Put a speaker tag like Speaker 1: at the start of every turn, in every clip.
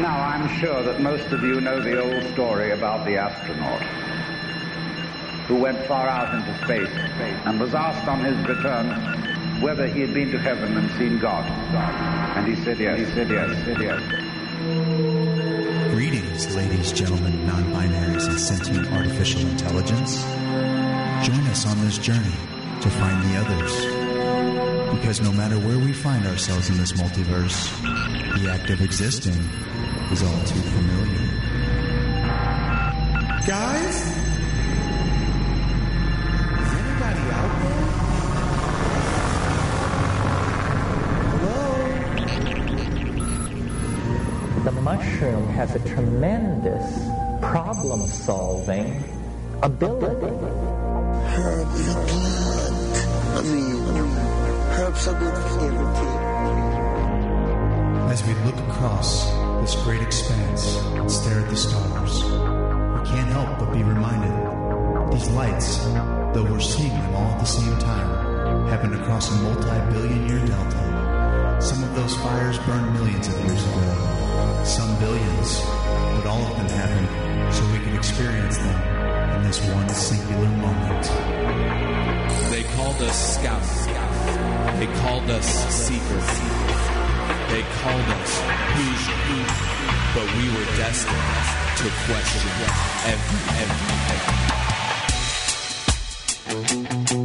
Speaker 1: Now, I'm sure that most of you know the old story about the astronaut who went far out into space and was asked on his return whether he had been to heaven and seen God. And he said yes, he said yes, he said yes.
Speaker 2: Greetings, ladies, gentlemen, non binaries, and sentient artificial intelligence. Join us on this journey to find the others. Because no matter where we find ourselves in this multiverse, the act of existing is all too familiar.
Speaker 3: Guys? Is anybody out there? Hello?
Speaker 4: The mushroom has a tremendous problem solving ability.
Speaker 3: Herbs are plant. I mean, herbs are good for everything.
Speaker 2: As we look across this great expanse and stare at the stars, we can't help but be reminded these lights, though we're seeing them all at the same time, happen across a multi-billion year delta. Some of those fires burned millions of years ago, some billions, but all of them happened so we could experience them in this one singular moment.
Speaker 5: They called us scouts. They called us seekers. They called us Hoosier. But we were destined to question every, every, every.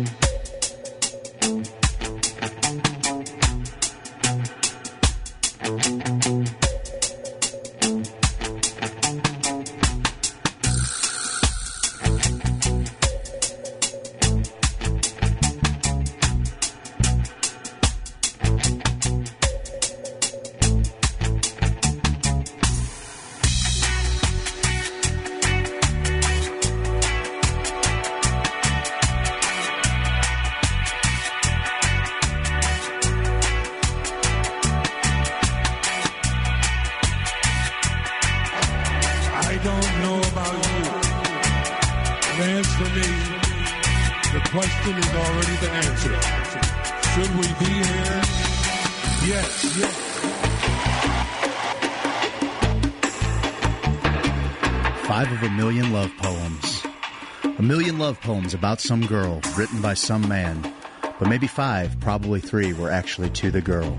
Speaker 6: About
Speaker 7: some girl, written by some man. But maybe five, probably three, were actually to the girl.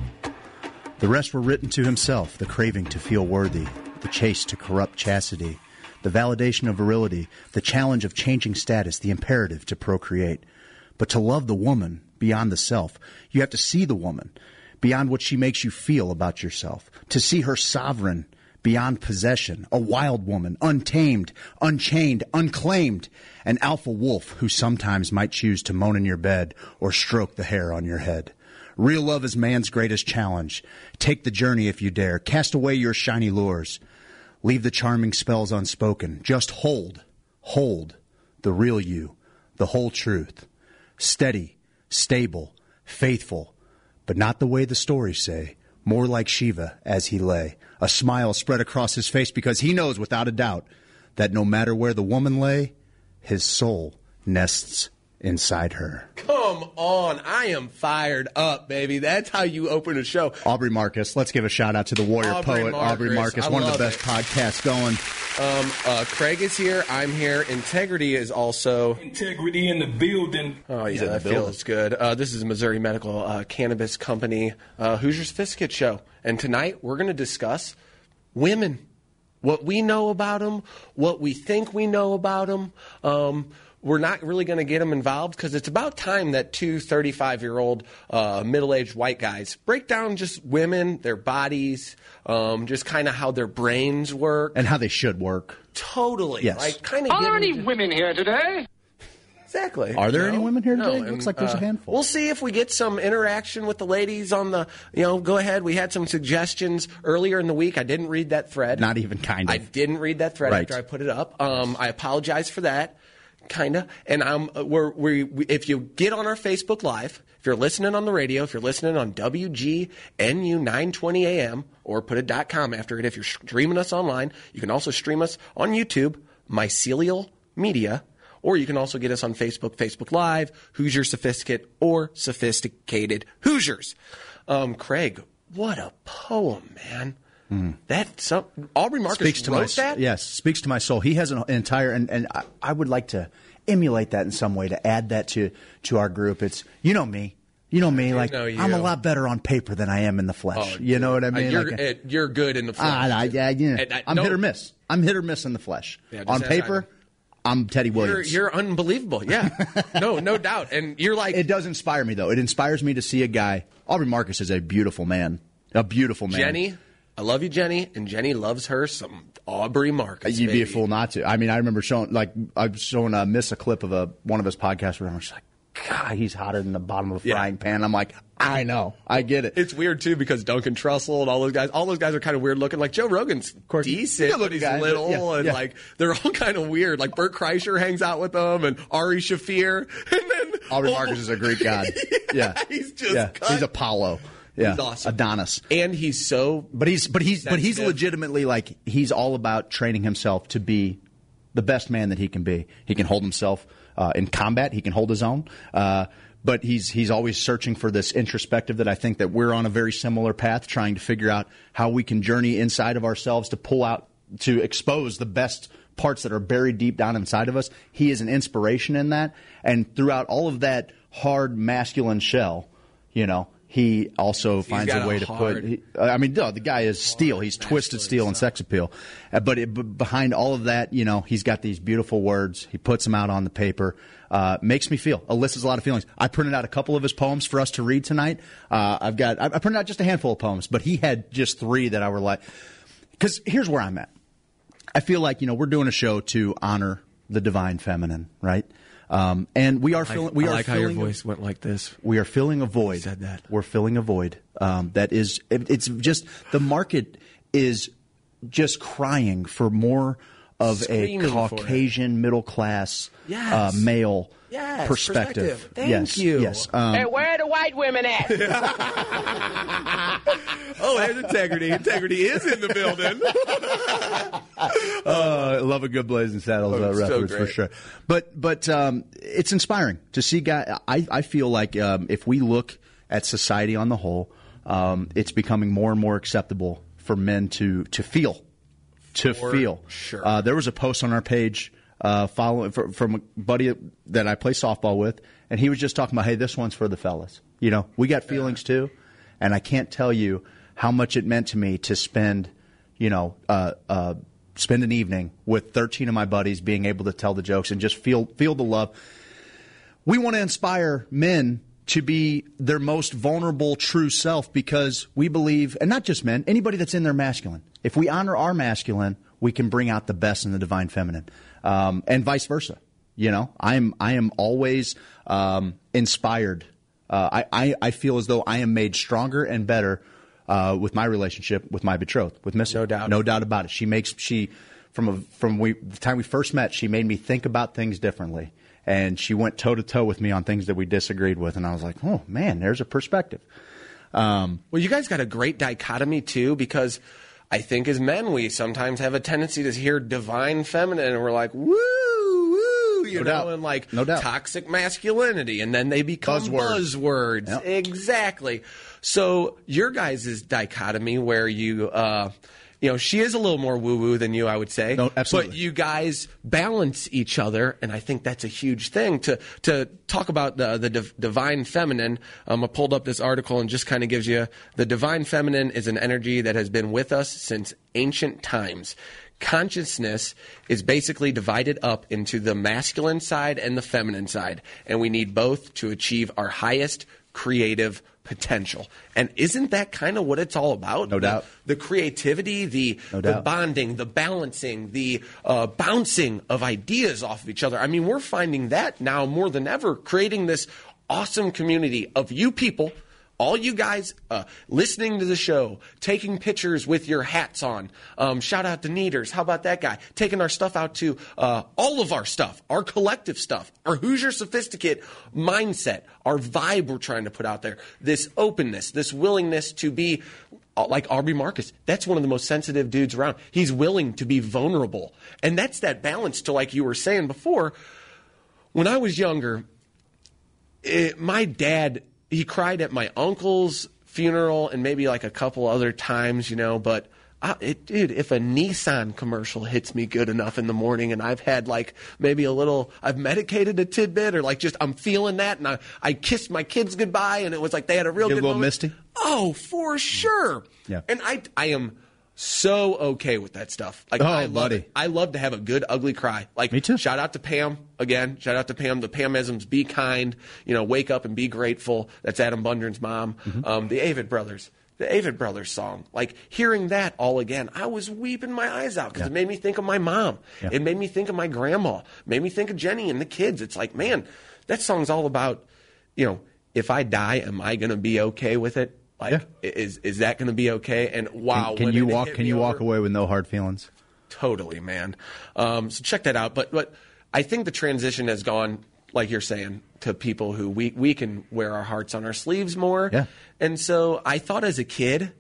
Speaker 7: The rest were written to himself, the craving to feel worthy, the chase to corrupt chastity, the validation of virility, the challenge of changing status, the imperative to procreate. But to love the woman beyond the self, you have to see the woman beyond what she makes you feel about yourself, to see her sovereign beyond possession, a wild woman, untamed, unchained, unclaimed, an alpha wolf who sometimes might choose to moan in your bed or stroke the hair on your head. Real love is man's greatest challenge. Take the journey if you dare. Cast away your shiny lures. Leave the charming spells unspoken. Just hold, hold the real you, the whole truth. Steady, stable, faithful, but not the way the stories say. More like Shiva as he lay. A smile spread across his face because he knows without a doubt that no matter where the woman lay, his soul nests inside her.
Speaker 5: Come on. I am fired up, baby. That's how you open a show.
Speaker 7: Aubrey Marcus, let's give a shout out to the warrior
Speaker 5: Aubrey
Speaker 7: poet, Aubrey
Speaker 5: Marcus.
Speaker 7: Marcus,
Speaker 5: I
Speaker 7: one of the best
Speaker 5: it.
Speaker 7: podcasts going.
Speaker 5: Um, uh, Craig is here. I'm here. Integrity is also.
Speaker 6: Integrity in the building.
Speaker 5: Oh, yeah, that
Speaker 7: building.
Speaker 5: feels good. Uh, this is Missouri Medical uh, Cannabis Company, uh, Hoosier Sophisticate Show. And tonight we're going to discuss women. What we know about them, what we think we know about them. Um, we're not really going to get them involved because it's about time that two 35 year old uh, middle aged white guys break down just women, their bodies, um, just kind of how their brains work.
Speaker 7: And how they should work.
Speaker 5: totally.
Speaker 7: Yes.
Speaker 5: Like, kind of
Speaker 8: Are there any women here today?
Speaker 5: Exactly.
Speaker 7: Are there any women here
Speaker 5: No,
Speaker 7: today? It looks like there's a handful.
Speaker 5: We'll see if we get some interaction with the ladies on the. You know, go ahead. We had some suggestions earlier in the week. I didn't read that thread.
Speaker 7: Not even kind of.
Speaker 5: I didn't read that thread
Speaker 7: Right.
Speaker 5: after I put it up. Um, I apologize for that. Kinda. And I'm. uh, We're, we, we, if you get on our Facebook Live, if you're listening on the radio, if you're listening on WGNU 920 AM or put a dot com after it, if you're streaming us online, you can also stream us on YouTube, Mycelial Media. Or you can also get us on Facebook, Facebook Live, Hoosier Sophisticate, or Sophisticated Hoosiers. Um, Craig, what a poem, man. That some Aubrey Marcus
Speaker 7: speaks to my
Speaker 5: that.
Speaker 7: yes speaks to my soul. He has an entire and and I, I would like to emulate that in some way to add that to to our group. It's you know me. You know me, like
Speaker 5: know you.
Speaker 7: I'm a lot better on paper than I am in the flesh. you know what I
Speaker 5: Uh,
Speaker 7: mean?
Speaker 5: you're,
Speaker 7: Like,
Speaker 5: uh, you're good in the flesh.
Speaker 7: Ah, I, yeah, yeah.
Speaker 5: I-
Speaker 7: I'm
Speaker 5: no,
Speaker 7: hit or miss. I'm hit or miss in the flesh.
Speaker 5: Yeah,
Speaker 7: on paper, I'm Teddy
Speaker 5: You're,
Speaker 7: Williams.
Speaker 5: you're unbelievable. Yeah, no, no doubt. And you're like
Speaker 7: it does inspire me though. It inspires me to see a guy. Aubrey Marcus is a beautiful man. A beautiful man.
Speaker 5: Jenny. I love you, Jenny, and Jenny loves her some Aubrey Marcus.
Speaker 7: You'd be a fool not to. I mean, I remember showing like I was showing uh, Miss a clip of a one of his podcasts where I'm just like, God, he's hotter than the bottom of a
Speaker 5: Yeah.
Speaker 7: frying pan. I'm like, I know, I get it.
Speaker 5: It's weird too because Duncan Trussell and all those guys, all those guys are kind of weird looking. Like Joe Rogan's decent,
Speaker 7: good
Speaker 5: but he's
Speaker 7: guy,
Speaker 5: little,
Speaker 7: yeah,
Speaker 5: and
Speaker 7: yeah.
Speaker 5: like they're all kind of weird. Like Bert Kreischer hangs out with them, and Ari Shaffir, and then
Speaker 7: Aubrey Marcus is a Greek god. Yeah,
Speaker 5: he's just
Speaker 7: yeah. He's Apollo. Yeah,
Speaker 5: He's awesome.
Speaker 7: Adonis.
Speaker 5: and he's so
Speaker 7: But he's but he's but he's legitimately like he's all about training himself to be the best man that he can be. He can hold himself uh, in combat. He can hold his own. Uh, but he's he's always searching for this introspective that I think that we're on a very similar path, trying to figure out how we can journey inside of ourselves to pull out to expose the best parts that are buried deep down inside of us. He is an inspiration in that, and throughout all of that hard masculine shell, you know. He also finds a way
Speaker 5: a
Speaker 7: to put. He, I mean, duh, the guy is steel. He's twisted steel and sex appeal. Uh, but it, b- behind all of that, you know, he's got these beautiful words. He puts them out on the paper. Uh, makes me feel. Elicits a lot of feelings. I printed out a couple of his poems for us to read tonight. Uh, I've got. I, I printed out just a handful of poems, but he had just three that I were like. Because here's where I'm at. I feel like you know we're doing a show to honor the divine feminine, right? Um, and we are filling. We
Speaker 5: I
Speaker 7: are
Speaker 5: like how your
Speaker 7: filling a-
Speaker 5: voice went like this.
Speaker 7: we are filling a void.
Speaker 5: said that.
Speaker 7: We're filling a void um, that is. It, it's just the market is just crying for more of
Speaker 5: Screaming
Speaker 7: a. Caucasian middle class
Speaker 5: Yes.
Speaker 7: uh, male
Speaker 5: Yes,
Speaker 7: perspective.
Speaker 5: perspective. Thank
Speaker 7: yes,
Speaker 5: you.
Speaker 7: Yes. Um,
Speaker 9: Hey, where are the white women at?
Speaker 5: Oh, there's integrity. Integrity is in the building.
Speaker 7: Uh, I love a good blazing saddles
Speaker 5: Oh,
Speaker 7: uh,
Speaker 5: it's so
Speaker 7: reference for sure. But but um, it's inspiring to see guy. I I feel like um, if we look at society on the whole, um, it's becoming more and more acceptable for men to to feel to
Speaker 5: For
Speaker 7: feel.
Speaker 5: sure.
Speaker 7: Uh, there was a post on our page uh, following fr- from a buddy that I play softball with, and he was just talking about, hey, this one's for the fellas. You know, we got feelings too, and I can't tell you how much it meant to me to spend, you know, uh, uh, spend an evening with 13 of my buddies, being able to tell the jokes and just feel feel the love. We want to inspire men to be their most vulnerable true self because we believe and not just men anybody that's in their masculine. If we honor our masculine we can bring out the best in the divine feminine um, and vice versa you know i'm i am always um, inspired uh, I, I, I feel as though i am made stronger and better uh, with my relationship with my betrothed with Miss.
Speaker 5: No doubt.
Speaker 7: no doubt about it she makes she from a, from we, the time we first met she made me think about things differently and she went toe to toe with me on things that we disagreed with, and I was like, "Oh man, there's a perspective." Um,
Speaker 5: Well, you guys got a great dichotomy too, because I think as men we sometimes have a tendency to hear divine feminine, and we're like, woo, woo, you
Speaker 7: No
Speaker 5: know,
Speaker 7: doubt.
Speaker 5: and like
Speaker 7: No doubt.
Speaker 5: toxic masculinity, and then they become
Speaker 7: Buzzword.
Speaker 5: buzzwords.
Speaker 7: Yep.
Speaker 5: Exactly. So your guys' dichotomy, where you. Uh, you know, she is a little more woo woo than you, I would say.
Speaker 7: No, absolutely.
Speaker 5: But you guys balance each other, and I think that's a huge thing to to talk about the the div- divine feminine. Um, I pulled up this article and just kind of gives you the divine feminine is an energy that has been with us since ancient times. Consciousness is basically divided up into the masculine side and the feminine side, and we need both to achieve our highest creative potential. And isn't that kind of what it's all about?
Speaker 7: No
Speaker 5: The-
Speaker 7: doubt.
Speaker 5: The creativity, the
Speaker 7: No
Speaker 5: the bonding, the balancing, the uh, bouncing of ideas off of each other. I mean, we're finding that now more than ever, creating this awesome community of you people, all you guys uh, listening to the show, taking pictures with your hats on. Um, shout out to Neaters. How about that guy? Taking our stuff out to uh, all of our stuff, our collective stuff, our Hoosier Sophisticate mindset, our vibe we're trying to put out there, this openness, this willingness to be uh, like Aubrey Marcus. That's one of the most sensitive dudes around. He's willing to be vulnerable. And that's that balance to, like you were saying before, when I was younger, it, my dad, he cried at my uncle's funeral and maybe like a couple other times, you know, but I, it, dude, if a Nissan commercial hits me good enough in the morning and I've had like maybe a little, I've medicated a tidbit or like just I'm feeling that and I, I kissed my kids goodbye and it was like they had a real
Speaker 7: a
Speaker 5: good
Speaker 7: little
Speaker 5: moment.
Speaker 7: misty?
Speaker 5: Oh, for sure.
Speaker 7: Yeah.
Speaker 5: And I, I am so okay with that stuff. Like,
Speaker 7: Oh,
Speaker 5: I love
Speaker 7: buddy.
Speaker 5: it. I love to have a good ugly cry. Like
Speaker 7: Me too.
Speaker 5: Shout out to Pam again. Shout out to Pam. The Pamisms. Be kind. You know, wake up and be grateful. That's Adam Bundren's mom.
Speaker 7: Mm-hmm.
Speaker 5: Um, the Avett brothers. The Avett brothers song. Like hearing that all again, I was weeping my eyes out because it made me think of my mom.
Speaker 7: Yeah.
Speaker 5: It made me think of my grandma. Made me think of Jenny and the kids. It's like, man, that song's all about, you know, if I die, am I going to be okay with it? Like,
Speaker 7: Yeah.
Speaker 5: is is that going to be okay? And wow,
Speaker 7: Can, can you walk? Can you walk away with no hard feelings?
Speaker 5: Totally, man. Um, so check that out. But but I think the transition has gone, like you're saying, to people who we we can wear our hearts on our sleeves more.
Speaker 7: Yeah.
Speaker 5: And so I thought as a kid,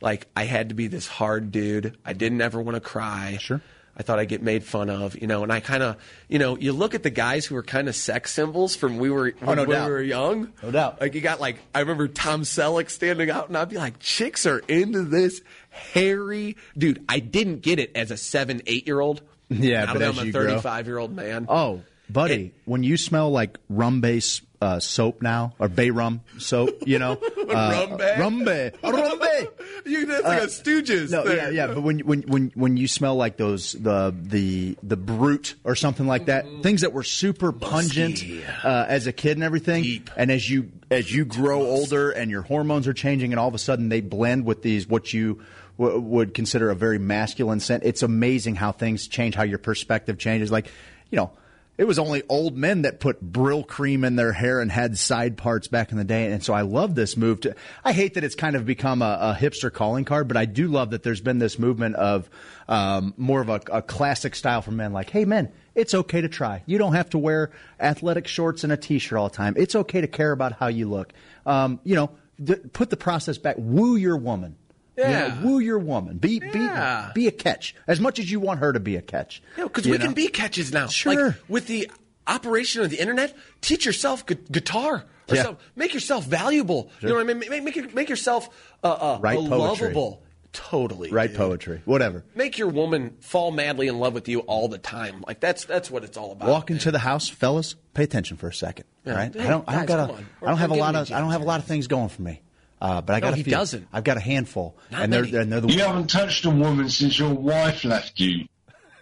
Speaker 5: like I had to be this hard dude. I didn't ever want to cry.
Speaker 7: Sure.
Speaker 5: I thought I'd get made fun of, you know, and I kind of, you know, you look at the guys who were kind of sex symbols from we were when
Speaker 7: Oh, no
Speaker 5: we were young.
Speaker 7: No doubt.
Speaker 5: Like you got like I remember Tom Selleck standing out, and I'd be like, chicks are into this hairy dude. I didn't get it as a seven, eight year old.
Speaker 7: Yeah,
Speaker 5: now
Speaker 7: but
Speaker 5: I'm a
Speaker 7: you grow-
Speaker 5: 35 year old man.
Speaker 7: Oh, buddy,
Speaker 5: It-
Speaker 7: when you smell like rum base uh, soap now or bay rum soap, you know, uh,
Speaker 5: Rum bay?
Speaker 7: rum bay, rum bay.
Speaker 5: you that's like a Stooges.
Speaker 7: No,
Speaker 5: thing.
Speaker 7: yeah, yeah, but when when when when you smell like those the the the Brut or something like that, things that were super pungent uh, as a kid and everything,
Speaker 5: Deep.
Speaker 7: and as you as you grow older and your hormones are changing, and all of a sudden they blend with these what you w- would consider a very masculine scent. It's amazing how things change, how your perspective changes. Like, you know. It was only old men that put Brylcreem in their hair and had side parts back in the day, and so I love this move. To I hate that it's kind of become a, a hipster calling card, but I do love that there's been this movement of um, more of a, a classic style for men. Like, hey, men, it's okay to try. You don't have to wear athletic shorts and a t-shirt all the time. It's okay to care about how you look. Um, you know, th- put the process back. Woo your woman. You know,
Speaker 5: Yeah.
Speaker 7: woo your woman. Be
Speaker 5: Yeah.
Speaker 7: be be a catch as much as you want her to be a catch.
Speaker 5: because we
Speaker 7: know?
Speaker 5: can be catches now.
Speaker 7: Sure.
Speaker 5: Like, with the operation of the internet, teach yourself gu- guitar. Or
Speaker 7: Yeah.
Speaker 5: make yourself valuable. You know what I mean? Make, make, make yourself uh, uh,
Speaker 7: Write
Speaker 5: lovable. Totally.
Speaker 7: Write
Speaker 5: dude.
Speaker 7: poetry, whatever.
Speaker 5: Make your woman fall madly in love with you all the time. Like that's that's what it's all about.
Speaker 7: Walk
Speaker 5: man.
Speaker 7: into the house, fellas. Pay attention for a second.
Speaker 5: Yeah.
Speaker 7: Right,
Speaker 5: Hey,
Speaker 7: I don't. I don't got. I don't have a lot of. I don't have a lot of things going for me. Uh, but I got.
Speaker 5: he
Speaker 7: few.
Speaker 5: doesn't.
Speaker 7: I've got a handful,
Speaker 5: Not
Speaker 7: and they're
Speaker 5: many.
Speaker 7: and they're the.
Speaker 9: You haven't touched a woman since your wife left you.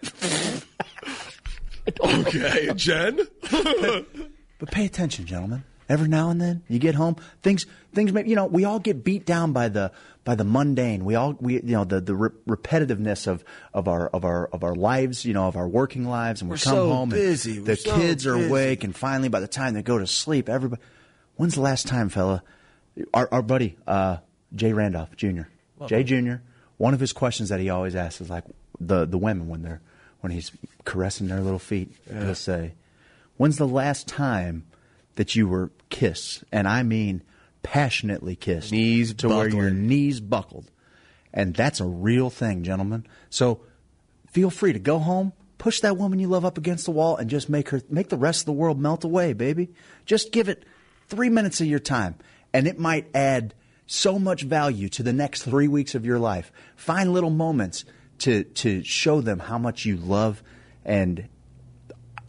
Speaker 5: okay, Jen.
Speaker 7: But pay attention, gentlemen. Every now and then, you get home, things things. May, you know, we all get beat down by the by the mundane. We all we you know the the re- repetitiveness of of our of our of our lives. You know, of our working lives, and we
Speaker 5: We're
Speaker 7: come
Speaker 5: so
Speaker 7: home
Speaker 5: busy.
Speaker 7: and
Speaker 5: We're
Speaker 7: the
Speaker 5: so
Speaker 7: kids are awake, and finally, by the time they go to sleep, everybody. When's the last time, fella? Our our buddy uh, Jay Randolph Jr. Jay Jr. One of his questions that he always asks is like the the women when they're when he's caressing their little feet. He'll say, "When's the last time that you were kissed?" And I mean passionately kissed,
Speaker 5: Knees
Speaker 7: to where your knees buckled, and that's a real thing, gentlemen. So feel free to go home, push that woman you love up against the wall, and just make her make the rest of the world melt away, baby. Just give it three minutes of your time, and it might add so much value to the next three weeks of your life. Find little moments to to show them how much you love and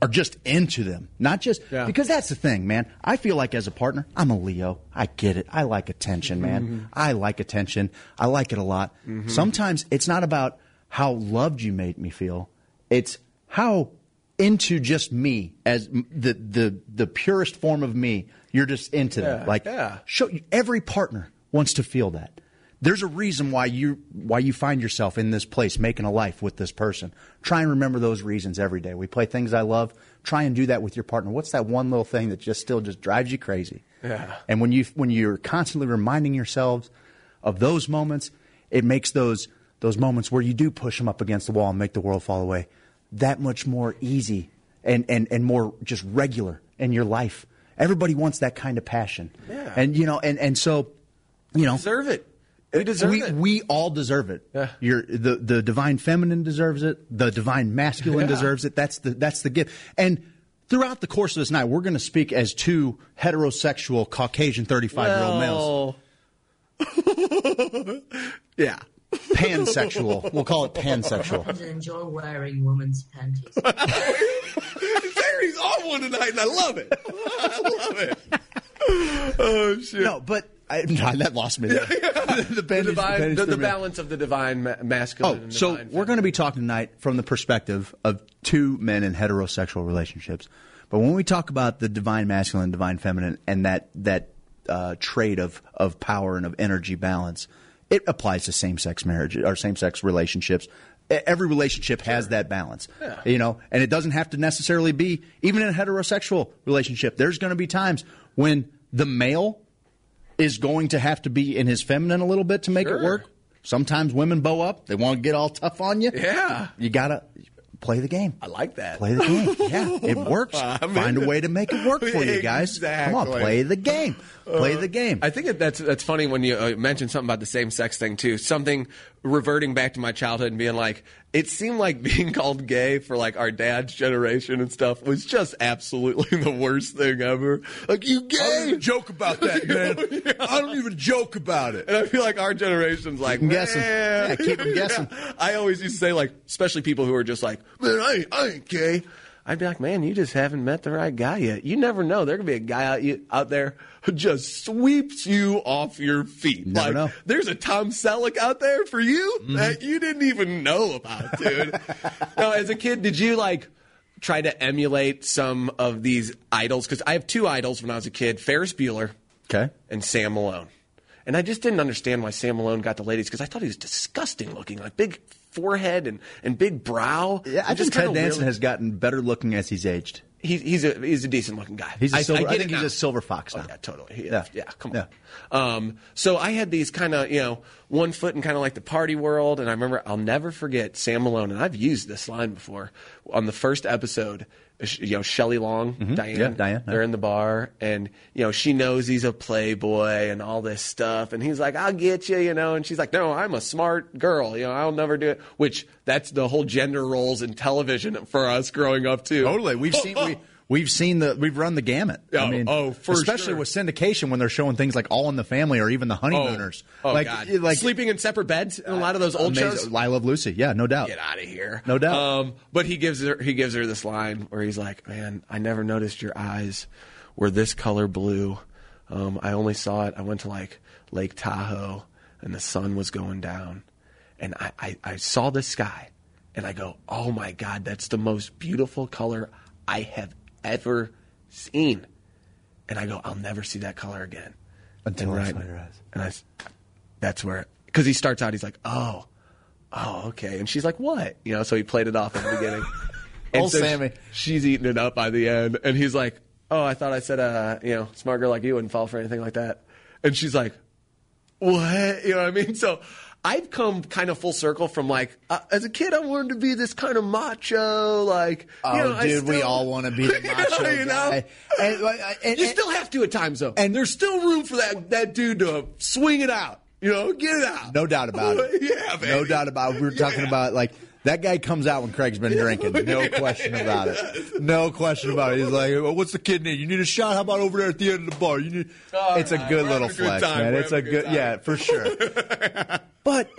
Speaker 7: are just into them. Not just
Speaker 5: Yeah.
Speaker 7: because that's the thing, man. I feel like as a partner, I'm a Leo. I get it. I like attention, man. Mm-hmm. I like attention. I like it a lot. Mm-hmm. Sometimes it's not about how loved you made me feel. It's how into just me as the the the purest form of me. You're just into
Speaker 5: Yeah,
Speaker 7: them. Like
Speaker 5: yeah.
Speaker 7: show every partner wants to feel that. There's a reason why you why you find yourself in this place making a life with this person. Try and remember those reasons every day. We play things I love. Try and do that with your partner. What's that one little thing that just still just drives you crazy?
Speaker 5: Yeah.
Speaker 7: And when you when you're constantly reminding yourselves of those moments, it makes those those moments where you do push them up against the wall and make the world fall away that much more easy and and and more just regular in your life. Everybody wants that kind of passion.
Speaker 5: Yeah.
Speaker 7: And you know and and so you know
Speaker 5: deserve it. We deserve
Speaker 7: we,
Speaker 5: it.
Speaker 7: we all deserve it.
Speaker 5: Yeah.
Speaker 7: You're, the the divine feminine deserves it. The divine masculine
Speaker 5: Yeah.
Speaker 7: deserves it. That's the that's the gift. And throughout the course of this night, we're going to speak as two heterosexual Caucasian thirty five year old males.
Speaker 5: Yeah.
Speaker 7: pansexual. We'll call it pansexual.
Speaker 10: I enjoy wearing women's panties.
Speaker 5: Terry's on one tonight, and I love it. I love it. Oh shit!
Speaker 7: No, but I, no, that lost me. There. the,
Speaker 5: The,
Speaker 7: panties-
Speaker 5: divine,
Speaker 7: panties
Speaker 5: the, the balance of the divine ma- masculine.
Speaker 7: Oh,
Speaker 5: and
Speaker 7: so
Speaker 5: divine
Speaker 7: we're going to be talking tonight from the perspective of two men in heterosexual relationships. But when we talk about the divine masculine, divine feminine, and that that uh, trait of of power and of energy balance, it applies to same sex marriage or same sex relationships. Every relationship has that balance,
Speaker 5: Yeah.
Speaker 7: you know, and it doesn't have to necessarily be even in a heterosexual relationship. There's going to be times when the male is going to have to be in his feminine a little bit to make it work. Sometimes women bow up; they want to get all tough on you.
Speaker 5: Yeah.
Speaker 7: you gotta play the game.
Speaker 5: I like that.
Speaker 7: Play the game. Yeah, it works. Find a way to make it work for you guys. Come on, play the game. Play the game.
Speaker 5: I think that's that's funny when you uh, mentioned something about the same sex thing too. Something reverting back to my childhood and being like, it seemed like being called gay for like our dad's generation and stuff was just absolutely the worst thing ever. Like you gay?
Speaker 7: joke about that, man. I don't even joke about it.
Speaker 5: And I feel like our generation's like
Speaker 7: I'm guessing.
Speaker 5: "Man."
Speaker 7: Yeah, keep 'em guessing.
Speaker 5: I always used to say like, especially people who are just like, man, I ain't, I ain't gay. I'd be like, man, you just haven't met the right guy yet. You never know. There could be a guy out, you, out there who just sweeps you off your feet.
Speaker 7: Never
Speaker 5: like,
Speaker 7: know. Mm-hmm.
Speaker 5: there's a Tom Selleck out there for you that you didn't even know about, dude. now, as a kid, did you like try to emulate some of these idols? Because I have two idols when I was a kid: Ferris Bueller
Speaker 7: Okay.
Speaker 5: and Sam Malone. And I just didn't understand why Sam Malone got the ladies because I thought he was disgusting looking, like big forehead and, and big brow.
Speaker 7: Yeah, I
Speaker 5: kinda
Speaker 7: Ted Danson
Speaker 5: really-
Speaker 7: has gotten better looking as he's aged.
Speaker 5: He's he's a he's a decent looking guy.
Speaker 7: He's a
Speaker 5: I-
Speaker 7: silver. I,
Speaker 5: I, get
Speaker 7: think he's
Speaker 5: now.
Speaker 7: a silver fox
Speaker 5: Oh
Speaker 7: now.
Speaker 5: yeah, totally. He-
Speaker 7: Yeah.
Speaker 5: yeah, come
Speaker 7: Yeah.
Speaker 5: on. Um, so I had these kind of you know one foot in kind of like the party world, and I remember I'll never forget Sam Malone, and I've used this line before on the first episode. You know, Shelley Long, Diane,
Speaker 7: Mm-hmm. Yeah, Diane,
Speaker 5: they're in the bar, and you know she knows he's a playboy and all this stuff, and he's like, "I'll get you," you know, and she's like, "No, I'm a smart girl, you know, I'll never do it." Which that's the whole gender roles in television for us growing up too.
Speaker 7: Totally. We've seen we, we've seen the we've run the gamut.
Speaker 5: Oh,
Speaker 7: I mean,
Speaker 5: oh, for
Speaker 7: especially
Speaker 5: sure.
Speaker 7: with syndication when they're showing things like All in the Family or even the Honeymooners.
Speaker 5: Oh,
Speaker 7: like
Speaker 5: God.
Speaker 7: like
Speaker 5: sleeping in separate beds in a lot of those old
Speaker 7: amazing.
Speaker 5: shows.
Speaker 7: I Love Lucy. Yeah, no doubt.
Speaker 5: Get out of here,
Speaker 7: No doubt.
Speaker 5: Um, but he gives her he gives her this line where he's like, "Man, I never noticed your eyes were this color blue. Um, I only saw it. I went to like Lake Tahoe, and the sun was going down, and I, I, I saw the sky, and I go, "Oh my God, that's the most beautiful color I have ever seen." And I go, "I'll never see that color again."
Speaker 7: Until right.
Speaker 5: and
Speaker 7: I saw your eyes.
Speaker 5: And I, that's where, because he starts out, he's like, "Oh." oh, okay. And she's like, what? You know, so he played it off at the beginning. And
Speaker 7: Old
Speaker 5: so
Speaker 7: Sammy.
Speaker 5: sh- she's eating it up by the end. And he's like, oh, I thought I said, uh, you know, smart girl like you wouldn't fall for anything like that. And she's like, what? You know what I mean? So I've come kind of full circle from like, uh, as a kid, I wanted to be this kind of macho, like,
Speaker 7: Oh,
Speaker 5: you know,
Speaker 7: dude, we all want to be the macho
Speaker 5: you know?
Speaker 7: guy. And, and- and-
Speaker 5: you still have to at times though, and there's still room for that that dude to swing it out. You know, get it out.
Speaker 7: No doubt about it.
Speaker 5: yeah.
Speaker 7: No doubt about it. We were talking
Speaker 5: Yeah.
Speaker 7: about like that guy comes out when Craig's been drinking. No question about it. No question about it. He's like, well, "What's the kid need? You need a shot? How about over there at the end of the bar? You need."
Speaker 5: All
Speaker 7: it's a good little
Speaker 5: a good
Speaker 7: flex,
Speaker 5: time.
Speaker 7: man.
Speaker 5: We're
Speaker 7: It's a good,
Speaker 5: good
Speaker 7: yeah, for sure. but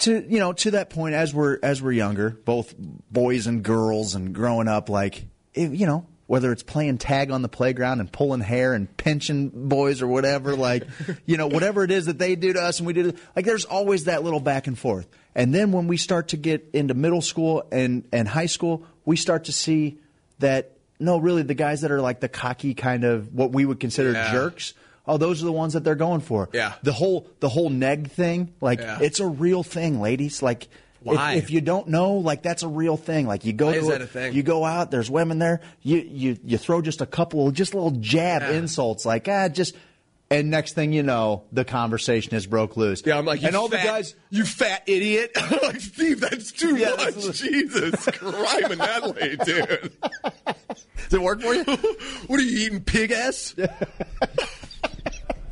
Speaker 7: to you know, to that point, as we're as we're younger, both boys and girls, and growing up, like it, you know. Whether it's playing tag on the playground and pulling hair and pinching boys or whatever, like, you know, whatever it is that they do to us and we do, to, like, there's always that little back and forth. And then when we start to get into middle school and, and high school, we start to see that, no, really, the guys that are like the cocky kind of what we would consider
Speaker 5: Yeah.
Speaker 7: jerks, oh, those are the ones that they're going for.
Speaker 5: Yeah.
Speaker 7: The whole, the whole neg thing, like,
Speaker 5: Yeah.
Speaker 7: it's a real thing, ladies. Like,
Speaker 5: Why?
Speaker 7: If, you don't know, like that's a real thing. Like you go
Speaker 5: Why
Speaker 7: to
Speaker 5: is that a thing?
Speaker 7: you go out, there's women there, you you you throw just a couple, just little jab
Speaker 5: Yeah.
Speaker 7: insults, like ah, just, and next thing you know, the conversation has broke loose.
Speaker 5: Yeah, I'm like, you
Speaker 7: and all
Speaker 5: fat,
Speaker 7: the guys,
Speaker 5: you fat idiot. I'm like, Steve, that's too
Speaker 7: Yeah,
Speaker 5: much.
Speaker 7: that's-
Speaker 5: Jesus, criminally, dude.
Speaker 7: does it work for you?
Speaker 5: What are you eating, pig ass?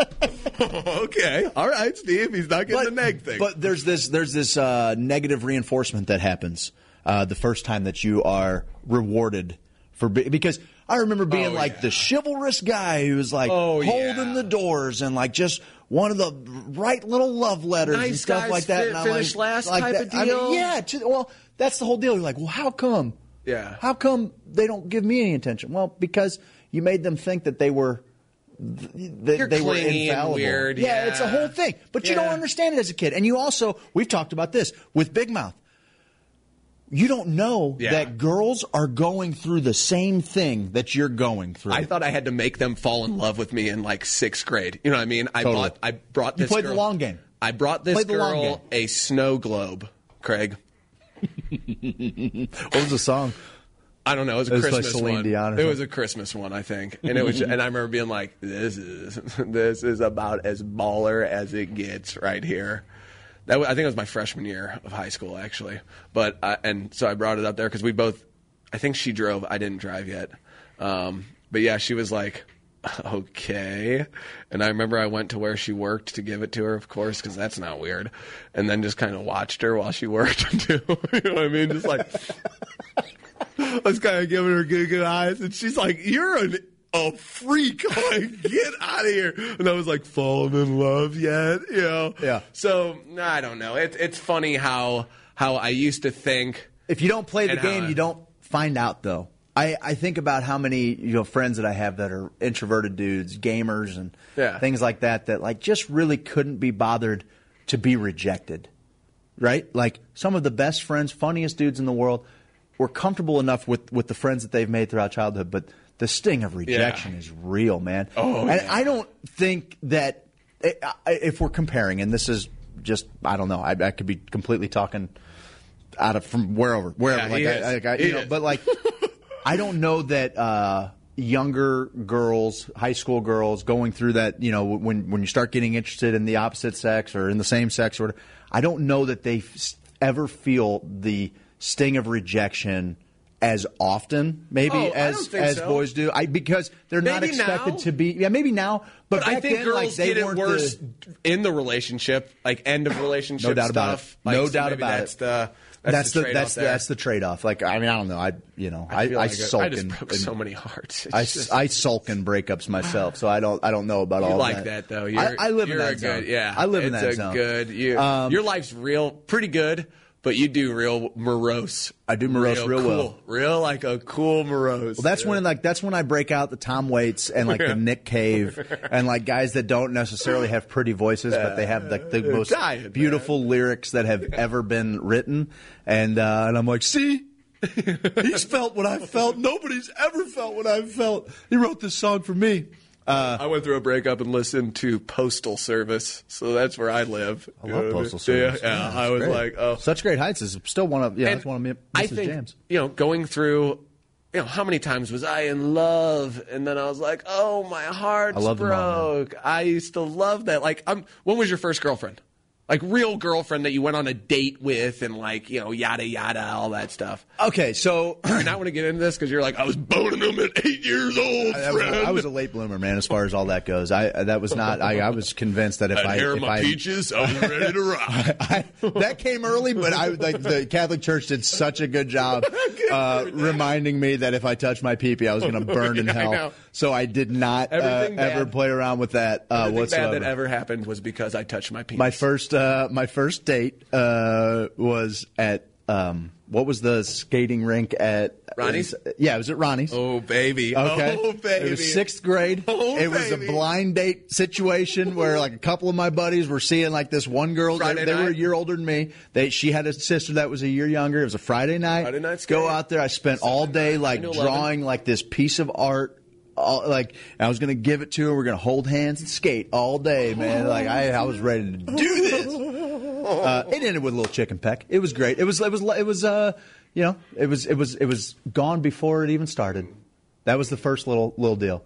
Speaker 5: okay, all right, Steve. He's not getting the neg thing.
Speaker 7: But there's this there's this uh, negative reinforcement that happens uh, the first time that you are rewarded for be- because I remember being
Speaker 5: Oh,
Speaker 7: like
Speaker 5: yeah.
Speaker 7: the chivalrous guy who was like
Speaker 5: Oh,
Speaker 7: holding
Speaker 5: yeah.
Speaker 7: the doors and like just one of the right little love letters and stuff like that.
Speaker 5: fi-
Speaker 7: and I'm
Speaker 5: finish
Speaker 7: like,
Speaker 5: last
Speaker 7: like
Speaker 5: type
Speaker 7: that.
Speaker 5: of
Speaker 7: I mean, yeah. To, well, that's the whole deal. You're like, well, how come?
Speaker 5: Yeah.
Speaker 7: How come they don't give me any attention? Well, because you made them think that they were th- that they were infallible.
Speaker 5: weird,
Speaker 7: yeah, it's a whole thing. But you don't understand it as a kid. And you also we've talked about this with Big Mouth. You don't know
Speaker 5: Yeah.
Speaker 7: that girls are going through the same thing that you're going through.
Speaker 5: I thought I had to make them fall in love with me in like sixth grade. You know what I mean? I
Speaker 7: Totally.
Speaker 5: bought. I brought
Speaker 7: You
Speaker 5: this.
Speaker 7: played the long game.
Speaker 5: I brought this girl a snow globe. Craig.
Speaker 7: what was the song?
Speaker 5: I don't know. It was a
Speaker 7: It was like
Speaker 5: Christmas
Speaker 7: Celine
Speaker 5: one.
Speaker 7: Dion
Speaker 5: It was a Christmas one, I think. And it was. and I remember being like, "This is this is about as baller as it gets right here." That I think it was my freshman year of high school, actually. But I, and so I brought it up there because we both. I think she drove. I didn't drive yet. Um, but yeah, she was like, "Okay." And I remember I went to where she worked to give it to her, of course, because that's not weird. And then just kind of watched her while she worked too. you know what I mean? Just like. I was kind of giving her good, good eyes, and she's like, "You're an, a freak! Like, get out of here!" And I was like, "Falling in love yet?" You know?
Speaker 7: Yeah.
Speaker 5: So I don't know. It's it's funny how how I used to think.
Speaker 7: If you don't play the game,
Speaker 5: I-
Speaker 7: you don't find out though. I, I think about how many you know friends that I have that are introverted dudes, gamers, and
Speaker 5: Yeah.
Speaker 7: things like that that like just really couldn't be bothered to be rejected, right? Like some of the best friends, funniest dudes in the world, were comfortable enough with with the friends that they've made throughout childhood, but the sting of rejection is real, man.
Speaker 5: Oh,
Speaker 7: and
Speaker 5: yeah.
Speaker 7: I don't think that I- if we're comparing, and this is just I don't know, I, I could be completely talking out of from wherever, wherever.
Speaker 5: Yeah,
Speaker 7: like I, like I, you know,
Speaker 5: is.
Speaker 7: but like I don't know that uh, younger girls, high school girls, going through that. You know, when when you start getting interested in the opposite sex or in the same sex, or I don't know that they f- ever feel the sting of rejection as often, maybe
Speaker 5: Oh,
Speaker 7: as as
Speaker 5: so.
Speaker 7: boys do. I because they're not expected
Speaker 5: now.
Speaker 7: to be. Yeah, maybe now, but,
Speaker 5: But I think
Speaker 7: then,
Speaker 5: girls
Speaker 7: like, they
Speaker 5: get it worse
Speaker 7: the-
Speaker 5: in the relationship, like end of relationship.
Speaker 7: No doubt about
Speaker 5: stuff.
Speaker 7: it.
Speaker 5: Like,
Speaker 7: No doubt
Speaker 5: maybe
Speaker 7: about
Speaker 5: that's
Speaker 7: it.
Speaker 5: The,
Speaker 7: That's,
Speaker 5: that's,
Speaker 7: the,
Speaker 5: trade-off
Speaker 7: that's the,
Speaker 5: there.
Speaker 7: that's the trade off. Like I mean, I don't know. I you know I,
Speaker 5: feel
Speaker 7: I,
Speaker 5: like
Speaker 7: sulk
Speaker 5: I just
Speaker 7: in-
Speaker 5: broke so many hearts. It's
Speaker 7: I,
Speaker 5: just-
Speaker 7: I sulk in breakups myself, so I don't I don't know about all that.
Speaker 5: You
Speaker 7: all
Speaker 5: like
Speaker 7: that.
Speaker 5: that, though.
Speaker 7: I,
Speaker 5: You're,
Speaker 7: I live
Speaker 5: you're
Speaker 7: in that zone.
Speaker 5: good, yeah.
Speaker 7: I live in that zone.
Speaker 5: Good, you,
Speaker 7: Um,
Speaker 5: your life's real, pretty good, but you do real morose.
Speaker 7: I do morose real
Speaker 5: cool.
Speaker 7: well.
Speaker 5: real like a cool morose.
Speaker 7: Well, that's
Speaker 5: Yeah.
Speaker 7: when like that's when I break out the Tom Waits and like
Speaker 5: Yeah.
Speaker 7: the Nick Cave and like guys that don't necessarily have pretty voices, but they have like the
Speaker 5: They're
Speaker 7: most
Speaker 5: dying, man.
Speaker 7: beautiful lyrics that have ever been written. And uh, and I'm like, see, he's felt what I felt. Nobody's ever felt what I've felt. He wrote this song for me. Uh,
Speaker 5: I went through a breakup and listened to Postal Service, so that's where I live.
Speaker 7: I love
Speaker 5: know
Speaker 7: Postal? Service.
Speaker 5: Yeah, yeah,
Speaker 7: that's
Speaker 5: I was
Speaker 7: great.
Speaker 5: like, oh,
Speaker 7: Such Great Heights is still one of yeah,
Speaker 5: And
Speaker 7: that's one of my
Speaker 5: I think
Speaker 7: jams.
Speaker 5: you know going through. You know how many times was I in love, and then I was like, "Oh, my heart's
Speaker 7: I love all,
Speaker 5: broke." I used to love that. Like, I'm. When was your first girlfriend? Like real girlfriend that you went on a date with, and like you know, yada yada, all that stuff.
Speaker 7: Okay, so
Speaker 5: You're not want to get into this because you're like, I was boning them at eight years old,
Speaker 7: I was. I was a late bloomer, man. As far as all that goes, I that was not. I, I was convinced that if I
Speaker 5: hair
Speaker 7: if
Speaker 5: my
Speaker 7: I,
Speaker 5: peaches. I was ready to rock.
Speaker 7: I, that came early, but I like the Catholic Church did such a good job uh, reminding me that if I touched my peepee, I was going to burn in
Speaker 5: I
Speaker 7: hell. So I did not uh, ever play around with that uh,
Speaker 5: Everything
Speaker 7: whatsoever.
Speaker 5: bad that ever happened was because I touched my penis.
Speaker 7: my first uh, my first date uh, was at um, what was the skating rink at
Speaker 5: Ronnie's?
Speaker 7: Yeah, it was at Ronnie's.
Speaker 5: oh baby,
Speaker 7: Okay.
Speaker 5: oh baby,
Speaker 7: It was sixth grade.
Speaker 5: Oh,
Speaker 7: it was
Speaker 5: baby.
Speaker 7: a blind date situation where like a couple of my buddies were seeing like this one girl. They,
Speaker 5: Friday
Speaker 7: they were a year older than me. They she had a sister that was a year younger. It was a Friday night.
Speaker 5: Friday night
Speaker 7: Go out there. I spent all day like
Speaker 5: 9 to 11.
Speaker 7: drawing like this piece of art. All, like I was gonna give it to her. We're gonna hold hands and skate all day, man. Like I, I was ready to do this. Uh, it ended with a little chicken peck. It was great. It was it was it was uh you know it was it was it was gone before it even started. That was the first little little deal.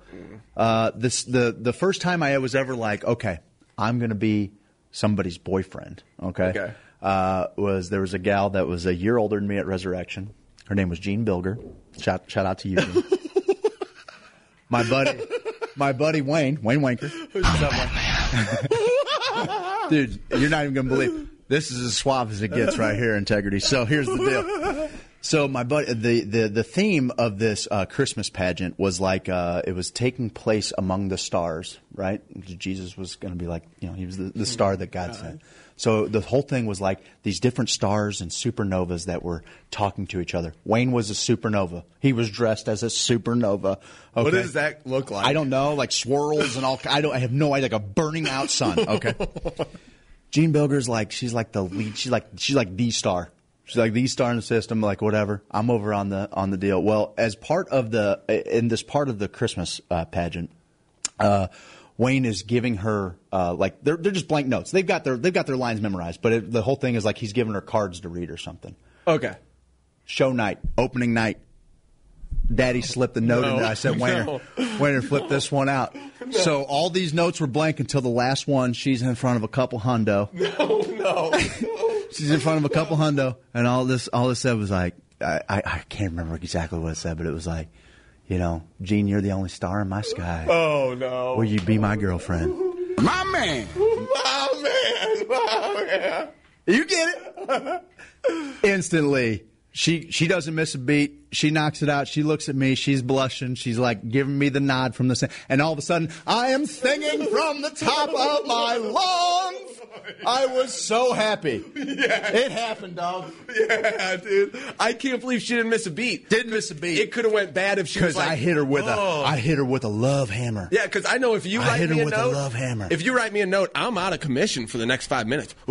Speaker 7: Uh, this the the first time I was ever like, okay, I'm gonna be somebody's boyfriend. Okay,
Speaker 5: Okay.
Speaker 7: Uh, was there was a gal that was a year older than me at Resurrection. Her name was Jean Bilger. Shout shout out to you. Jean. my buddy, my buddy Wayne Wayne Wanker. Dude, you're not even gonna believe this is as suave as it gets right here. Integrity. So here's the deal. So my buddy, the, the, the theme of this uh, Christmas pageant was like uh, it was taking place among the stars, right? Jesus was going to be like, you know, he was the, the star that God sent. So the whole thing was like these different stars and supernovas that were talking to each other. Wayne was a supernova. He was dressed as a supernova.
Speaker 5: What does that look like?
Speaker 7: I don't know, like swirls and all. I don't. I have no idea. Like a burning out sun. Okay. Jean Bilger's like she's like the lead. She's like she's like the star. She's like the star in the system. Like whatever. I'm over on the on the deal. Well, as part of the in this part of the Christmas uh, pageant, uh, Wayne is giving her uh, like they're they're just blank notes. They've got their they've got their lines memorized, but it, the whole thing is like he's giving her cards to read or something.
Speaker 5: Okay.
Speaker 7: Show night, opening night. Daddy slipped the note
Speaker 5: No.
Speaker 7: I said, Wayner,
Speaker 5: No.
Speaker 7: Wayner, flip this one out. So all these notes were blank until the last one. She's in front of a couple hundo.
Speaker 5: No, no.
Speaker 7: She's in front of a couple hundo, and all this all this said was like, I, I, I can't remember exactly what it said, but it was like, you know, Jean, you're the only star in my sky.
Speaker 5: Oh no.
Speaker 7: Will you be my girlfriend?
Speaker 3: My man.
Speaker 5: My man. My man.
Speaker 7: You get it? Instantly. She she doesn't miss a beat. She knocks it out. She looks at me. She's blushing. She's like giving me the nod from the sing- and all of a sudden I am singing from the top of my lungs. I was so happy.
Speaker 5: Yeah.
Speaker 7: It happened, dog.
Speaker 5: Yeah, dude. I can't believe she didn't miss a beat.
Speaker 7: Didn't miss a beat.
Speaker 5: It could have went bad if she was
Speaker 7: Because
Speaker 5: like,
Speaker 7: I hit her with
Speaker 5: oh.
Speaker 7: a I hit her with a love hammer.
Speaker 5: Yeah, because I know if you
Speaker 7: I
Speaker 5: write
Speaker 7: hit her
Speaker 5: me a
Speaker 7: with a
Speaker 5: note,
Speaker 7: love hammer.
Speaker 5: if you write me a note, I'm out of commission for the next five minutes.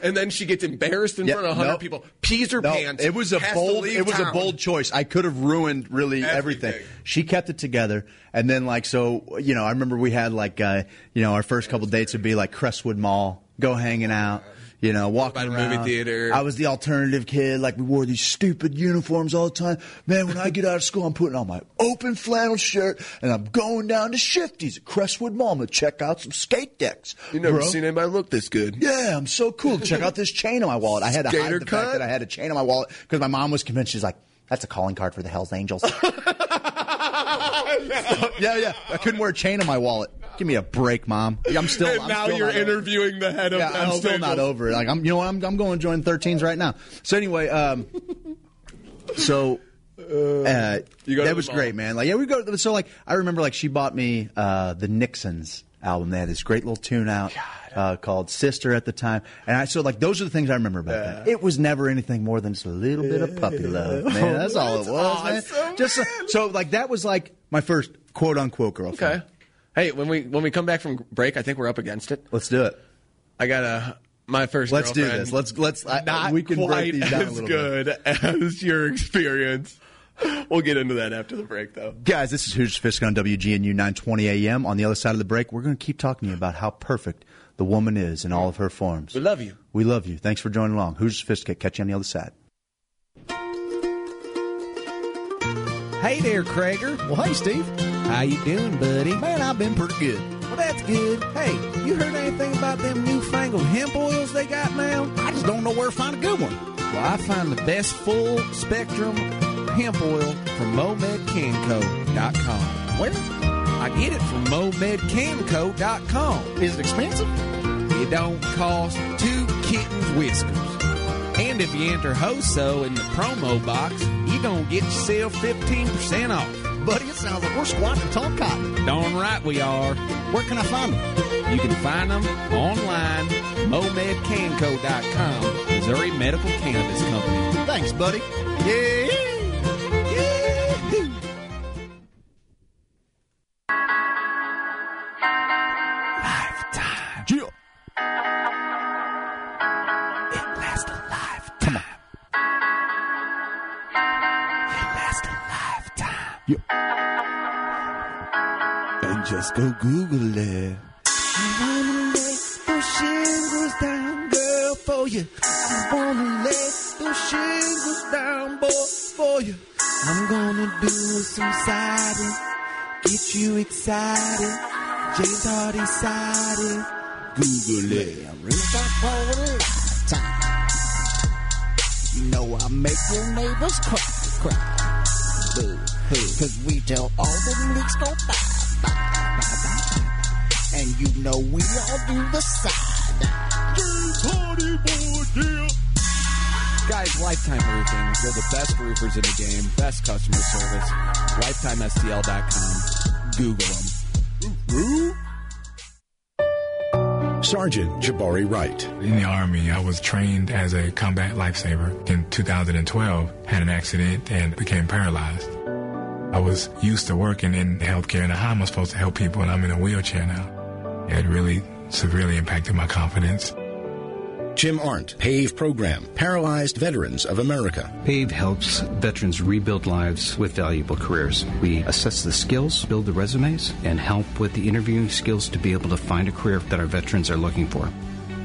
Speaker 5: And then she gets embarrassed in
Speaker 7: Yeah,
Speaker 5: front of hundred
Speaker 7: nope.
Speaker 5: people, pees her
Speaker 7: No,
Speaker 5: pants.
Speaker 7: it was a bold. It was a bold choice. I could have ruined really everything.
Speaker 5: Everything.
Speaker 7: She kept it together, and then like so, you know, I remember we had like, uh, you know, our first couple dates would be like Crestwood Mall, go hanging out. You know, walking
Speaker 5: By the
Speaker 7: around.
Speaker 5: movie theater.
Speaker 7: I was the alternative kid. Like we wore these stupid uniforms all the time. Man, when I get out of school, I'm putting on my open flannel shirt and I'm going down to Shifty's at Crestwood Mall to check out some skate decks.
Speaker 5: You never
Speaker 7: bro.
Speaker 5: seen anybody look this good.
Speaker 7: Yeah, I'm so cool. Check out this chain on my wallet. I had to
Speaker 5: Skater
Speaker 7: hide the
Speaker 5: cut?
Speaker 7: fact that I had a chain on my wallet because my mom was convinced. She's like, "That's a calling card for the Hell's Angels." yeah, yeah. I couldn't wear a chain on my wallet. Give me a break, mom. I'm still.
Speaker 5: and
Speaker 7: I'm
Speaker 5: now
Speaker 7: still
Speaker 5: you're
Speaker 7: not over-
Speaker 5: interviewing the head of
Speaker 7: Yeah, I'm still not over it. Like I'm, you know. I'm, I'm going to join 13s right now. So anyway, um, so uh,
Speaker 5: you
Speaker 7: that was great, man. Like, yeah, we go. So like, I remember like she bought me uh, the Nixons album. They had this great little tune out. Uh, called Sister at the time, and I so like those are the things I remember about that. It was never anything more than just a little bit of puppy love, man. That's all it was, man. Just so, so like that was like my first quote unquote girlfriend.
Speaker 5: Okay. Hey, when we when we come back from break, I think we're up against it.
Speaker 7: let's do it.
Speaker 5: I got a my first.
Speaker 7: Let's do this. Let's let's. I,
Speaker 5: Not
Speaker 7: we can
Speaker 5: quite
Speaker 7: break these down a
Speaker 5: as
Speaker 7: little bit.
Speaker 5: good as your experience. We'll get into that after the break, though.
Speaker 7: Guys, this is Hoosiers Fisk on WGNU 920 AM. On the other side of the break, we're going to keep talking to you about how perfect the woman is in all of her forms.
Speaker 5: We love you.
Speaker 7: We love you. Thanks for joining along. Hoosiers Fisk, catch you on the other side.
Speaker 11: Hey there, Krager.
Speaker 7: Well, hey, Steve.
Speaker 11: How you doing, buddy?
Speaker 7: Man, I've been pretty good.
Speaker 11: Well, that's good. Hey, you heard anything about them newfangled hemp oils they got now?
Speaker 7: I just don't know where to find a good one.
Speaker 11: Well, I find the best full spectrum hemp oil from MomedCanco.com.
Speaker 7: Where?
Speaker 11: I get it from MomedCanco.com.
Speaker 7: Is it expensive?
Speaker 11: It don't cost two kittens whiskers. And if you enter HOSO in the promo box, you gonna get yourself 15% off.
Speaker 7: Buddy, it sounds like we're squatting tall cotton.
Speaker 11: Darn right we are.
Speaker 7: Where can I find them?
Speaker 11: You can find them online, momedcanco.com, Missouri Medical Cannabis Company.
Speaker 7: Thanks, buddy. Yeah. Yeah.
Speaker 11: And just go Google it. I wanna lay those shingles down, girl, for you. I wanna lay those shingles down, boy, for you. I'm gonna do some siding, get you excited. James Hardie siding. Google it.
Speaker 12: You know I make your neighbors cry, cry. Boo. Cause we tell all the leaks go bye, bye, bye, bye, bye. And you know we all do the side.
Speaker 11: James Hardie boy, yeah.
Speaker 12: Guys,
Speaker 13: Lifetime Roofing. They're the best roofers in the game, best customer service. LifetimeSTL.com. Google them.
Speaker 14: Sergeant Jabari Wright.
Speaker 15: In the Army, I was trained as a combat lifesaver. In 2012, had an accident and became paralyzed. I was used to working in healthcare and how am I supposed to help people and I'm in a wheelchair now. It really severely impacted my confidence.
Speaker 14: Jim Arndt, PAVE Program, Paralyzed Veterans of America.
Speaker 16: PAVE helps veterans rebuild lives with valuable careers. We assess the skills, build the resumes, and help with the interviewing skills to be able to find a career that our veterans are looking for.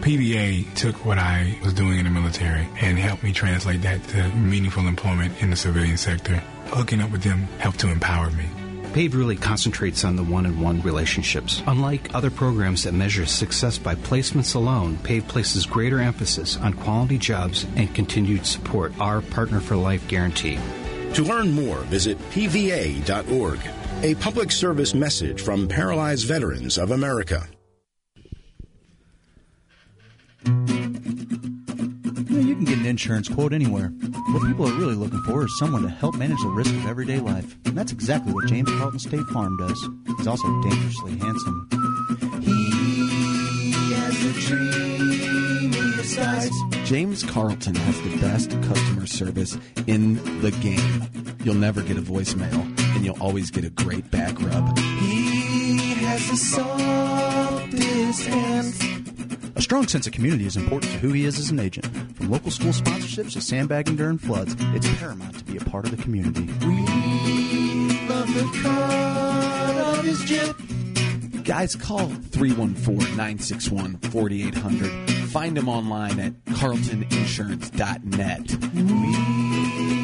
Speaker 15: PVA took what I was doing in the military and helped me translate that to meaningful employment in the civilian sector. Hooking up with them helped to empower me.
Speaker 16: PAVE really concentrates on the one on one relationships. Unlike other programs that measure success by placements alone, PAVE places greater emphasis on quality jobs and continued support, our Partner for Life guarantee.
Speaker 14: To learn more, visit pva.org. A public service message from Paralyzed Veterans of America.
Speaker 2: You, know, you can get an insurance quote anywhere. What people are really looking for is someone to help manage the risk of everyday life. And that's exactly what James Carlton State Farm does. He's also dangerously handsome.
Speaker 11: He has a dream in.
Speaker 5: James Carlton has the best customer service in the game. You'll never get a voicemail, and you'll always get a great back rub.
Speaker 11: He has the softest hands.
Speaker 2: A strong sense of community is important to who he is as an agent. From local school sponsorships to sandbagging during floods, it's paramount to be a part of the community.
Speaker 11: We love the cut of his jib.
Speaker 5: Guys, call 314 961 4800. Find him online at carltoninsurance.net.
Speaker 11: He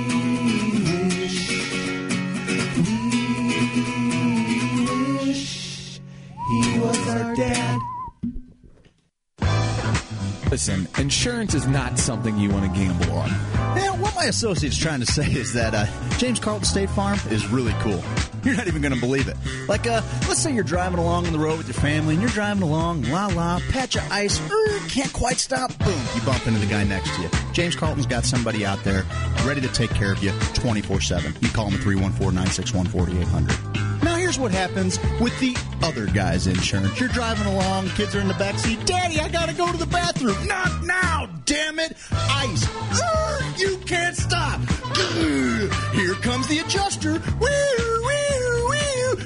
Speaker 5: Listen, insurance is not something you want to gamble on.
Speaker 7: Yeah, what my associate's trying to say is that uh, James Carlton State Farm is really cool. You're not even going to believe it. Like, uh, let's say you're driving along on the road with your family, and you're driving along, la la, patch of ice, er, can't quite stop, boom, you bump into the guy next to you. James Carlton's got somebody out there ready to take care of you 24 7. You call him at 314 961 4800. Here's what happens with the other guy's insurance. You're driving along, kids are in the back seat. Daddy, I gotta go to the bathroom. Not now, damn it! Ice. You can't stop. Here comes the adjuster.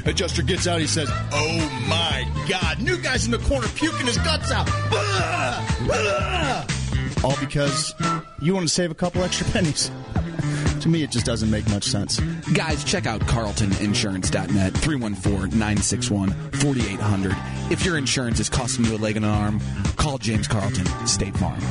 Speaker 7: Adjuster gets out. He says, "Oh my God! New guy's in the corner puking his guts out." All because you want to save a couple extra pennies. To me, it just doesn't make much sense.
Speaker 5: Guys, check out carltoninsurance.net 314-961-4800. If your insurance is costing you a leg and an arm, call James Carlton State Farm.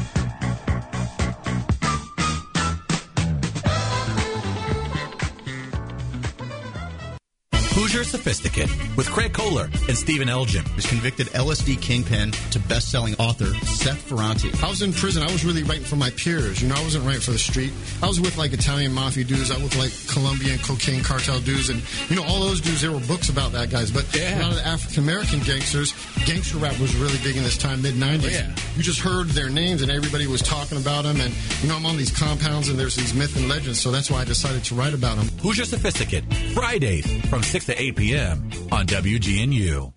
Speaker 17: Hoosier Sophisticate with Craig Kohler and Stephen Elgin.
Speaker 7: Is convicted LSD kingpin to best-selling author Seth Ferranti.
Speaker 18: I was in prison. I was really writing for my peers. You know, I wasn't writing for the street. I was with like Italian mafia dudes. I was with like Colombian cocaine cartel dudes, and you know, all those dudes. There were books about that, guys. But
Speaker 5: Yeah.
Speaker 18: a lot of the African American gangsters, gangster rap was really big in this time, mid '90s.
Speaker 5: Oh, yeah.
Speaker 18: You just heard their names, and everybody was talking about them. And you know, I'm on these compounds, and there's these myth and legends. So that's why I decided to write about them.
Speaker 17: Hoosier Sophisticate, Fridays from 6 to 8 p.m. on WGNU.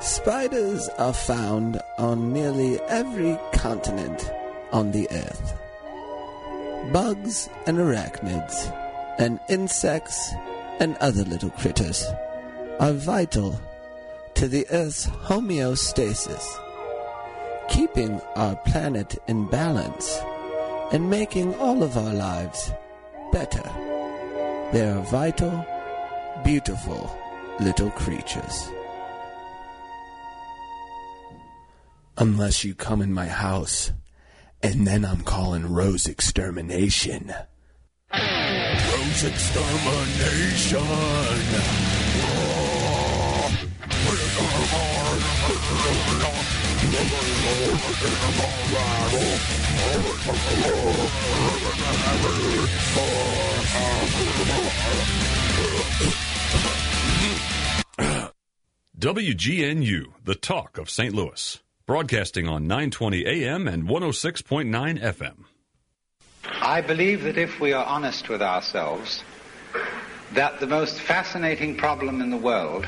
Speaker 19: Spiders are found on nearly every continent on the earth. Bugs and arachnids, and insects and other little critters are vital to the earth's homeostasis, keeping our planet in balance and making all of our lives better. They are vital, beautiful little creatures.
Speaker 5: Unless you come in my house, and then I'm calling Rose Extermination.
Speaker 11: Rose extermination.
Speaker 20: WGNU, the talk of St. Louis. Broadcasting on 920 AM and 106.9 FM.
Speaker 1: I believe that if we are honest with ourselves, that the most fascinating problem in the world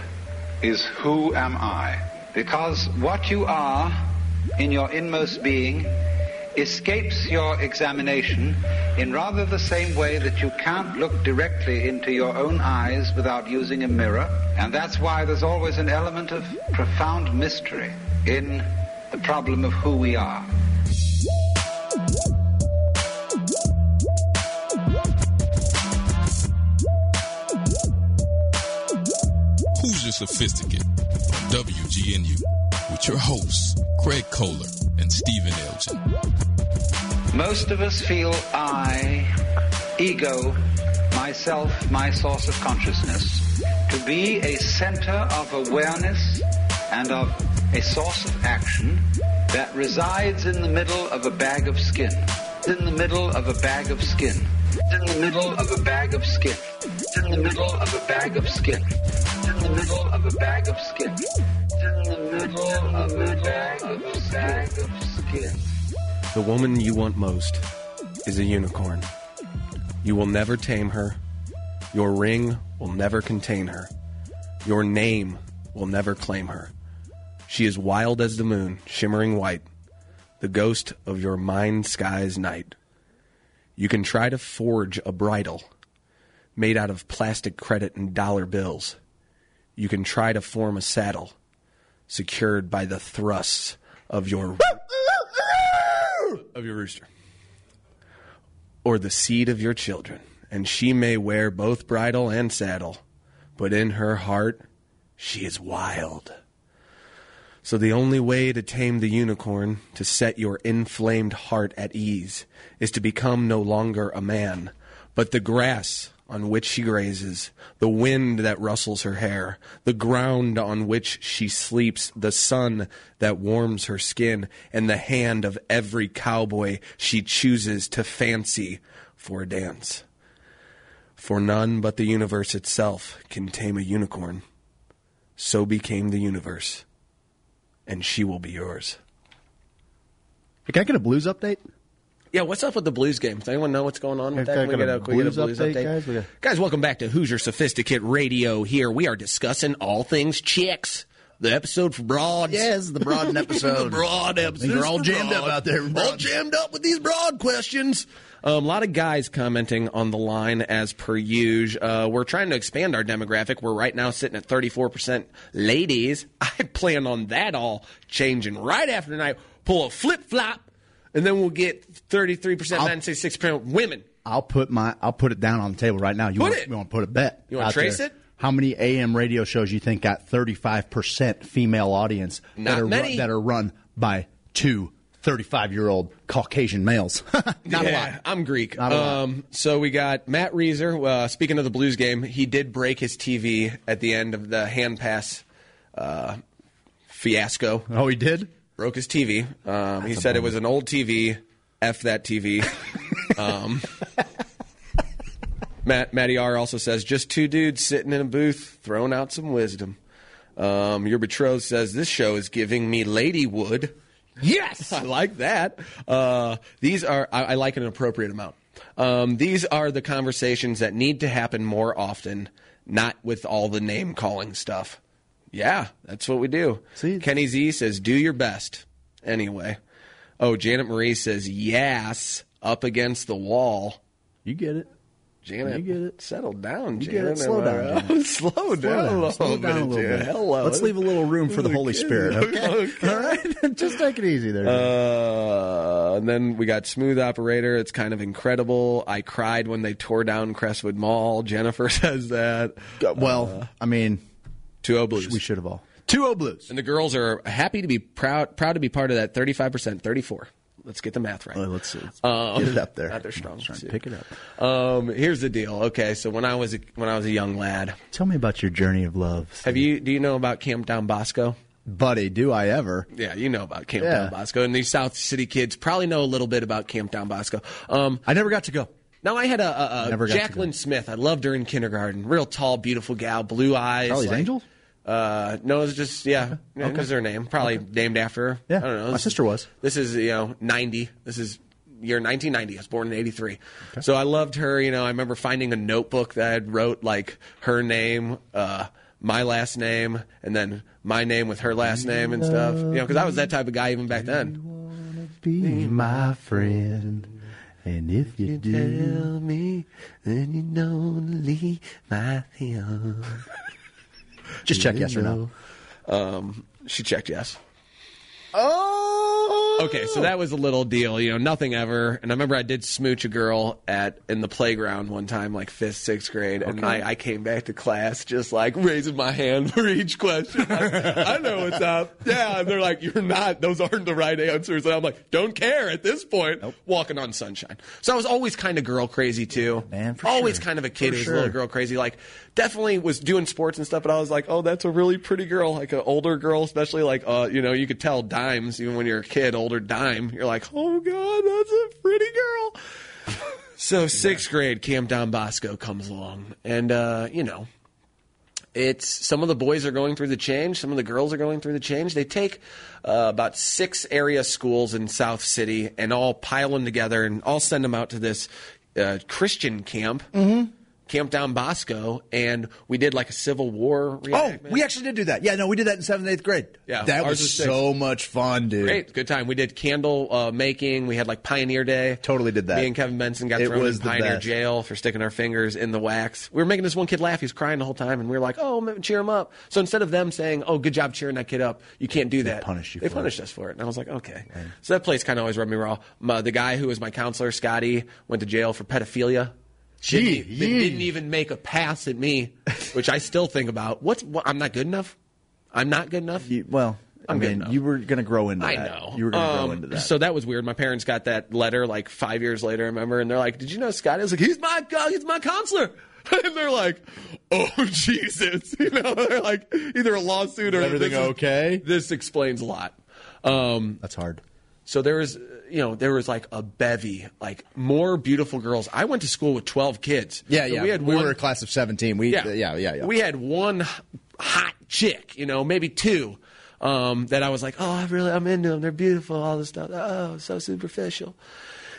Speaker 1: is who am I? Because what you are in your inmost being escapes your examination in rather the same way that you can't look directly into your own eyes without using a mirror. And that's why there's always an element of profound mystery in the problem of who we are.
Speaker 21: Hoosier Sophisticate WGNU with your hosts, Craig Kohler and Stephen Elgin.
Speaker 1: Most of us feel I, ego, myself, my source of consciousness, to be a center of awareness and of a source of action that resides in the middle of a bag of skin. In the middle of a bag of skin. In the middle of a bag of skin. In the middle of a bag of skin. The middle of a bag of skin. In the middle of a bag of bag of skin.
Speaker 5: The woman you want most is a unicorn. You will never tame her. Your ring will never contain her. Your name will never claim her. She is wild as the moon, shimmering white, the ghost of your mind sky's night. You can try to forge a bridle made out of plastic credit and dollar bills. You can try to form a saddle secured by the thrusts of your of your rooster or the seed of your children, and she may wear both bridle and saddle, but in her heart she is wild. So the only way to tame the unicorn, to set your inflamed heart at ease, is to become no longer a man, but the grass on which she grazes, the wind that rustles her hair, the ground on which she sleeps, the sun that warms her skin, and the hand of every cowboy she chooses to fancy for a dance. For none but the universe itself can tame a unicorn. So became the universe, and she will be yours.
Speaker 7: Can I get a blues update?
Speaker 5: Yeah, what's up with the Blues game? Does anyone know what's going on with that? Can we
Speaker 7: get
Speaker 5: get
Speaker 7: a
Speaker 5: a, we get a
Speaker 7: Blues
Speaker 5: Blues
Speaker 7: update,
Speaker 5: update?
Speaker 7: guys? We got-
Speaker 5: Guys, welcome back to Hoosier Sophisticate Radio. Here we are discussing all things chicks. The episode for broads.
Speaker 7: Yes, the broad episode.
Speaker 5: the broad episode.
Speaker 7: They're all
Speaker 5: This is
Speaker 7: jammed up out there with
Speaker 5: All jammed up with these broad questions. Um, a lot of guys commenting on the line as per usual. Uh, we're trying to expand our demographic. We're right now sitting at 34% ladies. I plan on that all changing right after tonight. Pull a flip flop, and then we'll get 33%
Speaker 7: I'll-
Speaker 5: men, say 6% women.
Speaker 7: I'll put my I'll put it down on the table right now. You
Speaker 5: Put
Speaker 7: want,
Speaker 5: it.
Speaker 7: You want to put a bet?
Speaker 5: You wanna trace
Speaker 7: there.
Speaker 5: it?
Speaker 7: How many AM radio shows you think got 35% female audience
Speaker 5: Not
Speaker 7: that are
Speaker 5: many.
Speaker 7: Run, that are run by two 35 year old Caucasian males? Not a lot.
Speaker 5: I'm Greek.
Speaker 7: Not a lot.
Speaker 5: Um, so we got Matt Reeser. Uh, speaking of the Blues game, he did break his TV at the end of the hand pass uh, fiasco.
Speaker 7: Oh, he did.
Speaker 5: Broke his TV. Um, he said it was an old TV. F that TV. um, Matt Matty R also says just two dudes sitting in a booth throwing out some wisdom. Um, your betrothed says this show is giving me Ladywood. Yes, I like that. Uh, these are I, I like an appropriate amount. Um, these are the conversations that need to happen more often, not with all the name calling stuff. Yeah, that's what we do. Kenny Z says, "Do your best." Anyway, oh, Janet Marie says, "Yes, up against the wall."
Speaker 7: You get it.
Speaker 5: Janet,
Speaker 7: You get it.
Speaker 5: Settle down,
Speaker 7: You get
Speaker 5: Janet.
Speaker 7: it. Slow down. Janet.
Speaker 5: Slow,
Speaker 7: Slow
Speaker 5: down,
Speaker 7: down.
Speaker 5: a little
Speaker 7: Slow down a
Speaker 5: bit,
Speaker 7: little
Speaker 5: Janet.
Speaker 7: bit.
Speaker 5: Hello.
Speaker 7: Let's leave a little room for the Holy Spirit. Okay. All right. Just take it easy there.
Speaker 5: Uh, and then we got Smooth Operator. It's kind of incredible. I cried when they tore down Crestwood Mall. Jennifer says that.
Speaker 7: well, I mean,
Speaker 5: two O Blues.
Speaker 7: we should have all. Two O Blues.
Speaker 5: And the girls are happy to be proud, proud to be part of that. Thirty-five percent, thirty-four. Let's get the math right.
Speaker 7: let's see. Let's
Speaker 5: Um,
Speaker 7: get it up there.
Speaker 5: Not their strong.
Speaker 7: Trying to pick it up.
Speaker 5: Um, here's the deal. Okay, so when I was a, when I was a young lad,
Speaker 7: Tell me about your journey of love,
Speaker 5: have you do you know about Camp Don Bosco?
Speaker 7: buddy. Do I ever?
Speaker 5: Yeah, you know about Camp
Speaker 7: Yeah.
Speaker 5: Don Bosco, and these South City kids probably know a little bit about Camp Don Bosco. Um,
Speaker 7: I never got to go.
Speaker 5: Now I had a, a, a Jacqueline Smith. I loved her in kindergarten. Real tall, beautiful gal, blue eyes.
Speaker 7: Charlie's
Speaker 5: like-
Speaker 7: Angels?
Speaker 5: Uh, no, it's just yeah,
Speaker 7: Okay.
Speaker 5: because her name probably named after her.
Speaker 7: Yeah,
Speaker 5: I don't know.
Speaker 7: my
Speaker 5: This
Speaker 7: sister was.
Speaker 5: This is you know ninety. This is year 1990. I was born in 83. So I loved her. You know, I remember finding a notebook that I had wrote like her name, uh, my last name, and then my name with her last name and stuff. You know, because I was that type of guy even back then.
Speaker 7: Be my friend. And if you do, tell
Speaker 5: me, then you know to leave my hand.
Speaker 7: Just check yes or no.
Speaker 5: Um, she checked yes.
Speaker 7: Oh.
Speaker 5: Okay, so that was a little deal, you know, nothing ever. And I remember I did smooch a girl at in the playground one time, like fifth, sixth grade, and
Speaker 7: Okay.
Speaker 5: I, I came back to class just like raising my hand for each question. I, I know what's up. Yeah, and they're like, "You're not; those aren't the right answers." And I'm like, "Don't care at this point." Walking on sunshine. So I was always kind of girl crazy too. Man,
Speaker 7: for
Speaker 5: always
Speaker 7: sure.
Speaker 5: kind of a kid
Speaker 7: For
Speaker 5: who was a little
Speaker 7: sure.
Speaker 5: girl crazy. Like, definitely was doing sports and stuff, but I was like, "Oh, that's a really pretty girl, like an older girl, especially like, uh, you know, you could tell dimes even when you're a kid, older dime. You're like, oh god, that's a pretty girl." So sixth grade, Camp Don Bosco comes along, and uh, you know, it's some of the boys are going through the change, some of the girls are going through the change. They take uh, about six area schools in South City and all pile them together and all send them out to this uh, Christian camp. Camp Don Bosco, and we did like a Civil War.
Speaker 7: Oh, we actually did do that. Yeah, no, we did that in seventh, eighth grade.
Speaker 5: Yeah,
Speaker 7: that was
Speaker 5: was
Speaker 7: so much fun, dude.
Speaker 5: Great, good time. We did candle uh, making. We had like Pioneer Day.
Speaker 7: Totally did that.
Speaker 5: Me and Kevin Benson got
Speaker 7: It
Speaker 5: thrown in Pioneer
Speaker 7: best.
Speaker 5: jail for sticking our fingers in the wax. We were making this one kid laugh. He was crying the whole time, and we were like, "Oh, cheer him up." So instead of them saying, "Oh, good job cheering that kid up," you can't do that.
Speaker 7: punished you
Speaker 5: They punished us for it, and I was like, "Okay." So that place kind of always rubbed me raw. My, the guy who was my counselor, Scotty, went to jail for pedophilia.
Speaker 7: Gee,
Speaker 5: didn't, didn't even make a pass at me, which I still think about. What's what, I'm not good enough. I'm not good enough.
Speaker 7: You, well, i
Speaker 5: I'm good
Speaker 7: mean, you were going to grow into
Speaker 5: I
Speaker 7: that.
Speaker 5: know.
Speaker 7: You were going to
Speaker 5: Um,
Speaker 7: grow into that.
Speaker 5: So that was weird. My parents got that letter like five years later, I remember, and they're like, "Did you know Scotty?" I was like, "He's my he's my counselor." And they're like, "Oh Jesus!" You know, they're like either a lawsuit or
Speaker 7: Everything
Speaker 5: this is-
Speaker 7: okay?
Speaker 5: This explains a lot. Um,
Speaker 7: That's hard.
Speaker 5: so there was, you know, there was like a bevy, like more beautiful girls. I went to school with twelve kids.
Speaker 7: yeah,
Speaker 5: So
Speaker 7: yeah.
Speaker 5: We had
Speaker 7: we
Speaker 5: one,
Speaker 7: were a class of 17. We, yeah, yeah, yeah. yeah.
Speaker 5: we had one hot chick, you know, maybe two, um, that I was like, oh, I really, I'm into them. They're beautiful, all this stuff. Oh, so superficial.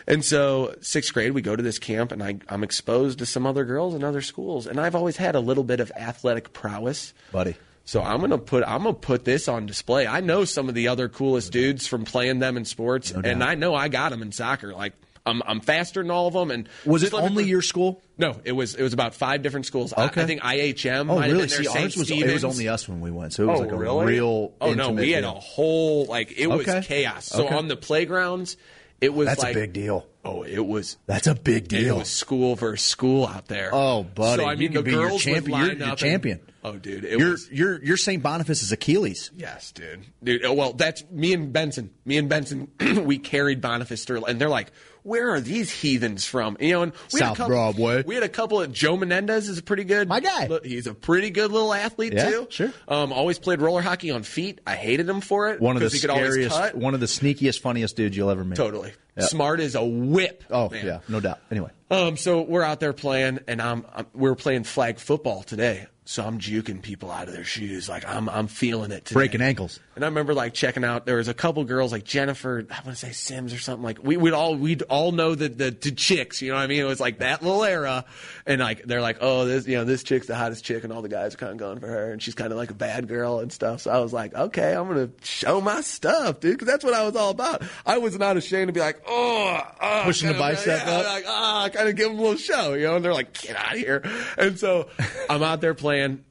Speaker 5: And so, sixth grade, we go to this camp, and I, I'm exposed to some other girls in other schools. And I've always had a little bit of athletic prowess.
Speaker 7: Buddy.
Speaker 5: So I'm gonna put I'm gonna put this on display. I know some of the other coolest dudes from playing them in sports, and I know I got them in soccer. Like I'm I'm faster than all of them. And
Speaker 7: Was it only your school?
Speaker 5: No, it was it was about five different schools.
Speaker 7: Okay.
Speaker 5: I, think IHM.
Speaker 7: Oh, really? See, ours was, it was only us when we went. So it was
Speaker 5: oh,
Speaker 7: like a
Speaker 5: really?
Speaker 7: real.
Speaker 5: Oh no, we had a whole like it was chaos. So
Speaker 7: Okay.
Speaker 5: on the playgrounds, it was
Speaker 7: That's
Speaker 5: like
Speaker 7: a big deal.
Speaker 5: Oh, it was.
Speaker 7: That's a big
Speaker 5: It
Speaker 7: deal.
Speaker 5: was school versus school out there.
Speaker 7: Oh, buddy,
Speaker 5: So I mean, the
Speaker 7: be your
Speaker 5: girls would
Speaker 7: champion. You're
Speaker 5: line
Speaker 7: your
Speaker 5: up and-
Speaker 7: champion.
Speaker 5: oh, dude, it
Speaker 7: You're,
Speaker 5: was.
Speaker 7: you're, you're St. Boniface's Achilles.
Speaker 5: Yes, dude. Dude, oh, well, that's me and Benson. Me and Benson, we carried Boniface through, and they're like, "Where are these heathens from?" You know, and we had a
Speaker 7: South
Speaker 5: couple,
Speaker 7: Broadway.
Speaker 5: We had a couple. Of, Joe Menendez is a pretty good. My
Speaker 7: guy.
Speaker 5: He's a pretty good little athlete
Speaker 7: Yeah,
Speaker 5: too.
Speaker 7: sure.
Speaker 5: Um, always played roller hockey on feet. I hated him for it.
Speaker 7: One of the
Speaker 5: 'cause he could
Speaker 7: scariest,
Speaker 5: cut.
Speaker 7: one of the sneakiest, funniest dudes you'll ever meet.
Speaker 5: Totally.
Speaker 7: Yeah.
Speaker 5: Smart as a whip.
Speaker 7: Oh
Speaker 5: man.
Speaker 7: yeah, no doubt. Anyway,
Speaker 5: Um, so we're out there playing, and I'm, I'm we're playing flag football today. So I'm juking people out of their shoes, like I'm I'm feeling it. Today.
Speaker 7: breaking ankles.
Speaker 5: And I remember like checking out. There was a couple girls like Jennifer, I want to say Sims or something. Like we would all we'd all know the, the the chicks. You know what I mean? It was like that little era. And like they're like, oh, this you know this chick's the hottest chick, and all the guys are kind of going for her, and she's kind of like a bad girl and stuff. So I was like, okay, I'm gonna show my stuff, dude, because that's what I was all about. I was not ashamed to be like, oh, oh
Speaker 7: Pushing the bicep
Speaker 5: yeah,
Speaker 7: up?
Speaker 5: like ah, kind of give them a little show, you know. And they're like, get out of here. And so I'm out there playing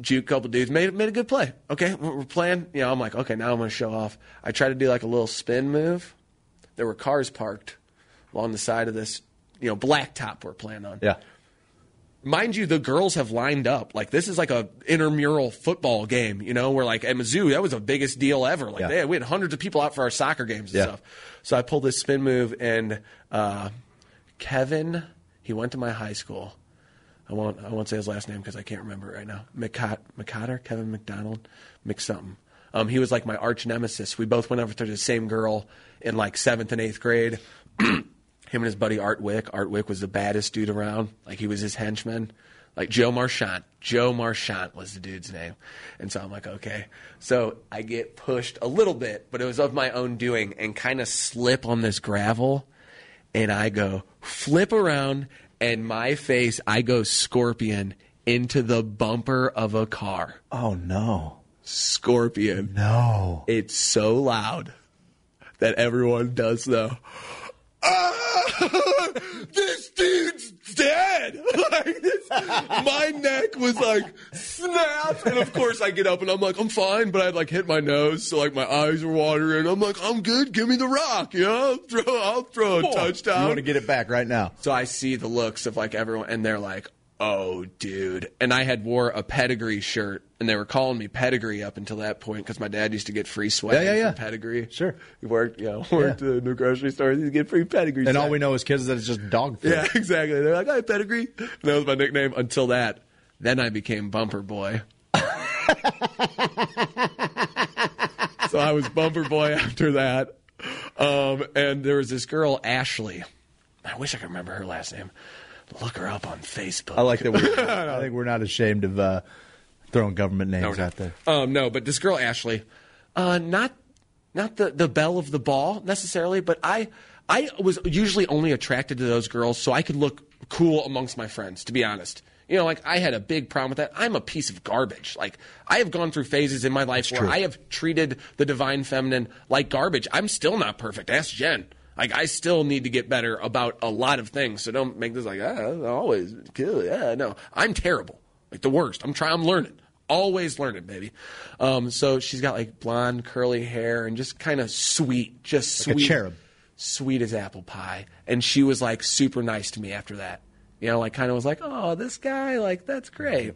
Speaker 5: juke a couple dudes made made a good play. Okay, we're playing. You know, I'm like, okay, now I'm going to show off. I try to do like a little spin move. There were cars parked along the side of this, you know, blacktop we're playing on.
Speaker 7: Yeah.
Speaker 5: Mind you, the girls have lined up. Like this is like a intramural football game, you know, where like at Mizzou, that was the biggest deal ever. Like
Speaker 7: Yeah.
Speaker 5: they had, we had hundreds of people out for our soccer games and
Speaker 7: Yeah.
Speaker 5: stuff. So I pulled this spin move, and uh, Kevin, he went to my high school. I won't I won't say his last name because I can't remember right now. McCot McCotter, Kevin McDonald, McSomething. Um, he was like my arch nemesis. We both went over to the same girl in like seventh and eighth grade. Him and his buddy Art Wick. Art Wick was the baddest dude around. Like he was his henchman. Like Joe Marchant. Joe Marchant was the dude's name. And so I'm like, okay. So I get pushed a little bit, but it was of my own doing and kind of slip on this gravel. And I go flip around and my face, I go scorpion into the bumper of a car.
Speaker 7: Oh no.
Speaker 5: Scorpion.
Speaker 7: No.
Speaker 5: It's so loud that everyone does the "Ah, this dude's dead. Like this, my neck was like snap, and of course I get up and I'm like I'm fine, but I'd like hit my nose, so like my eyes are watering. I'm like I'm good. Give me the rock, you know. I'll throw, I'll throw a touchdown.
Speaker 7: You want to get it back right now.
Speaker 5: So I see the looks of like everyone, and they're like, "Oh, dude!" And I had wore a pedigree shirt, and they were calling me pedigree up until that point because my dad used to get free sweat
Speaker 7: Yeah, yeah, yeah.
Speaker 5: pedigree.
Speaker 7: Sure.
Speaker 5: He worked, you know, worked in the grocery store. He get free pedigree.
Speaker 7: And all we know as kids is that it's just dog food.
Speaker 5: Yeah, exactly. They're like, "I have pedigree." And that was my nickname until that. Then I became Bumper Boy. so I was Bumper Boy after that. Um, and there was this girl, Ashley. I wish I could remember her last name. Look her up on Facebook.
Speaker 7: I like that. We're, I think we're not ashamed of uh, throwing government names out there.
Speaker 5: Um, no, but this girl Ashley, uh, not not the the belle of the ball necessarily, but I I was usually only attracted to those girls so I could look cool amongst my friends. To be honest, you know, like I had a big problem with that. I'm a piece of garbage. Like I have gone through phases in my life where
Speaker 7: true.
Speaker 5: I have treated the divine feminine like garbage. I'm still not perfect. Ask Jen. Like I still need to get better about a lot of things. So don't make this like ah, always kill. Yeah, no, I'm terrible. Like the worst. I'm trying. I'm learning. Always learning, baby. Um, so she's got like blonde curly hair and just kind of sweet, just
Speaker 7: Like a
Speaker 5: sweet,
Speaker 7: cherub.
Speaker 5: sweet as apple pie. And she was like super nice to me after that. You know, like kind of was like, oh, this guy, like that's great.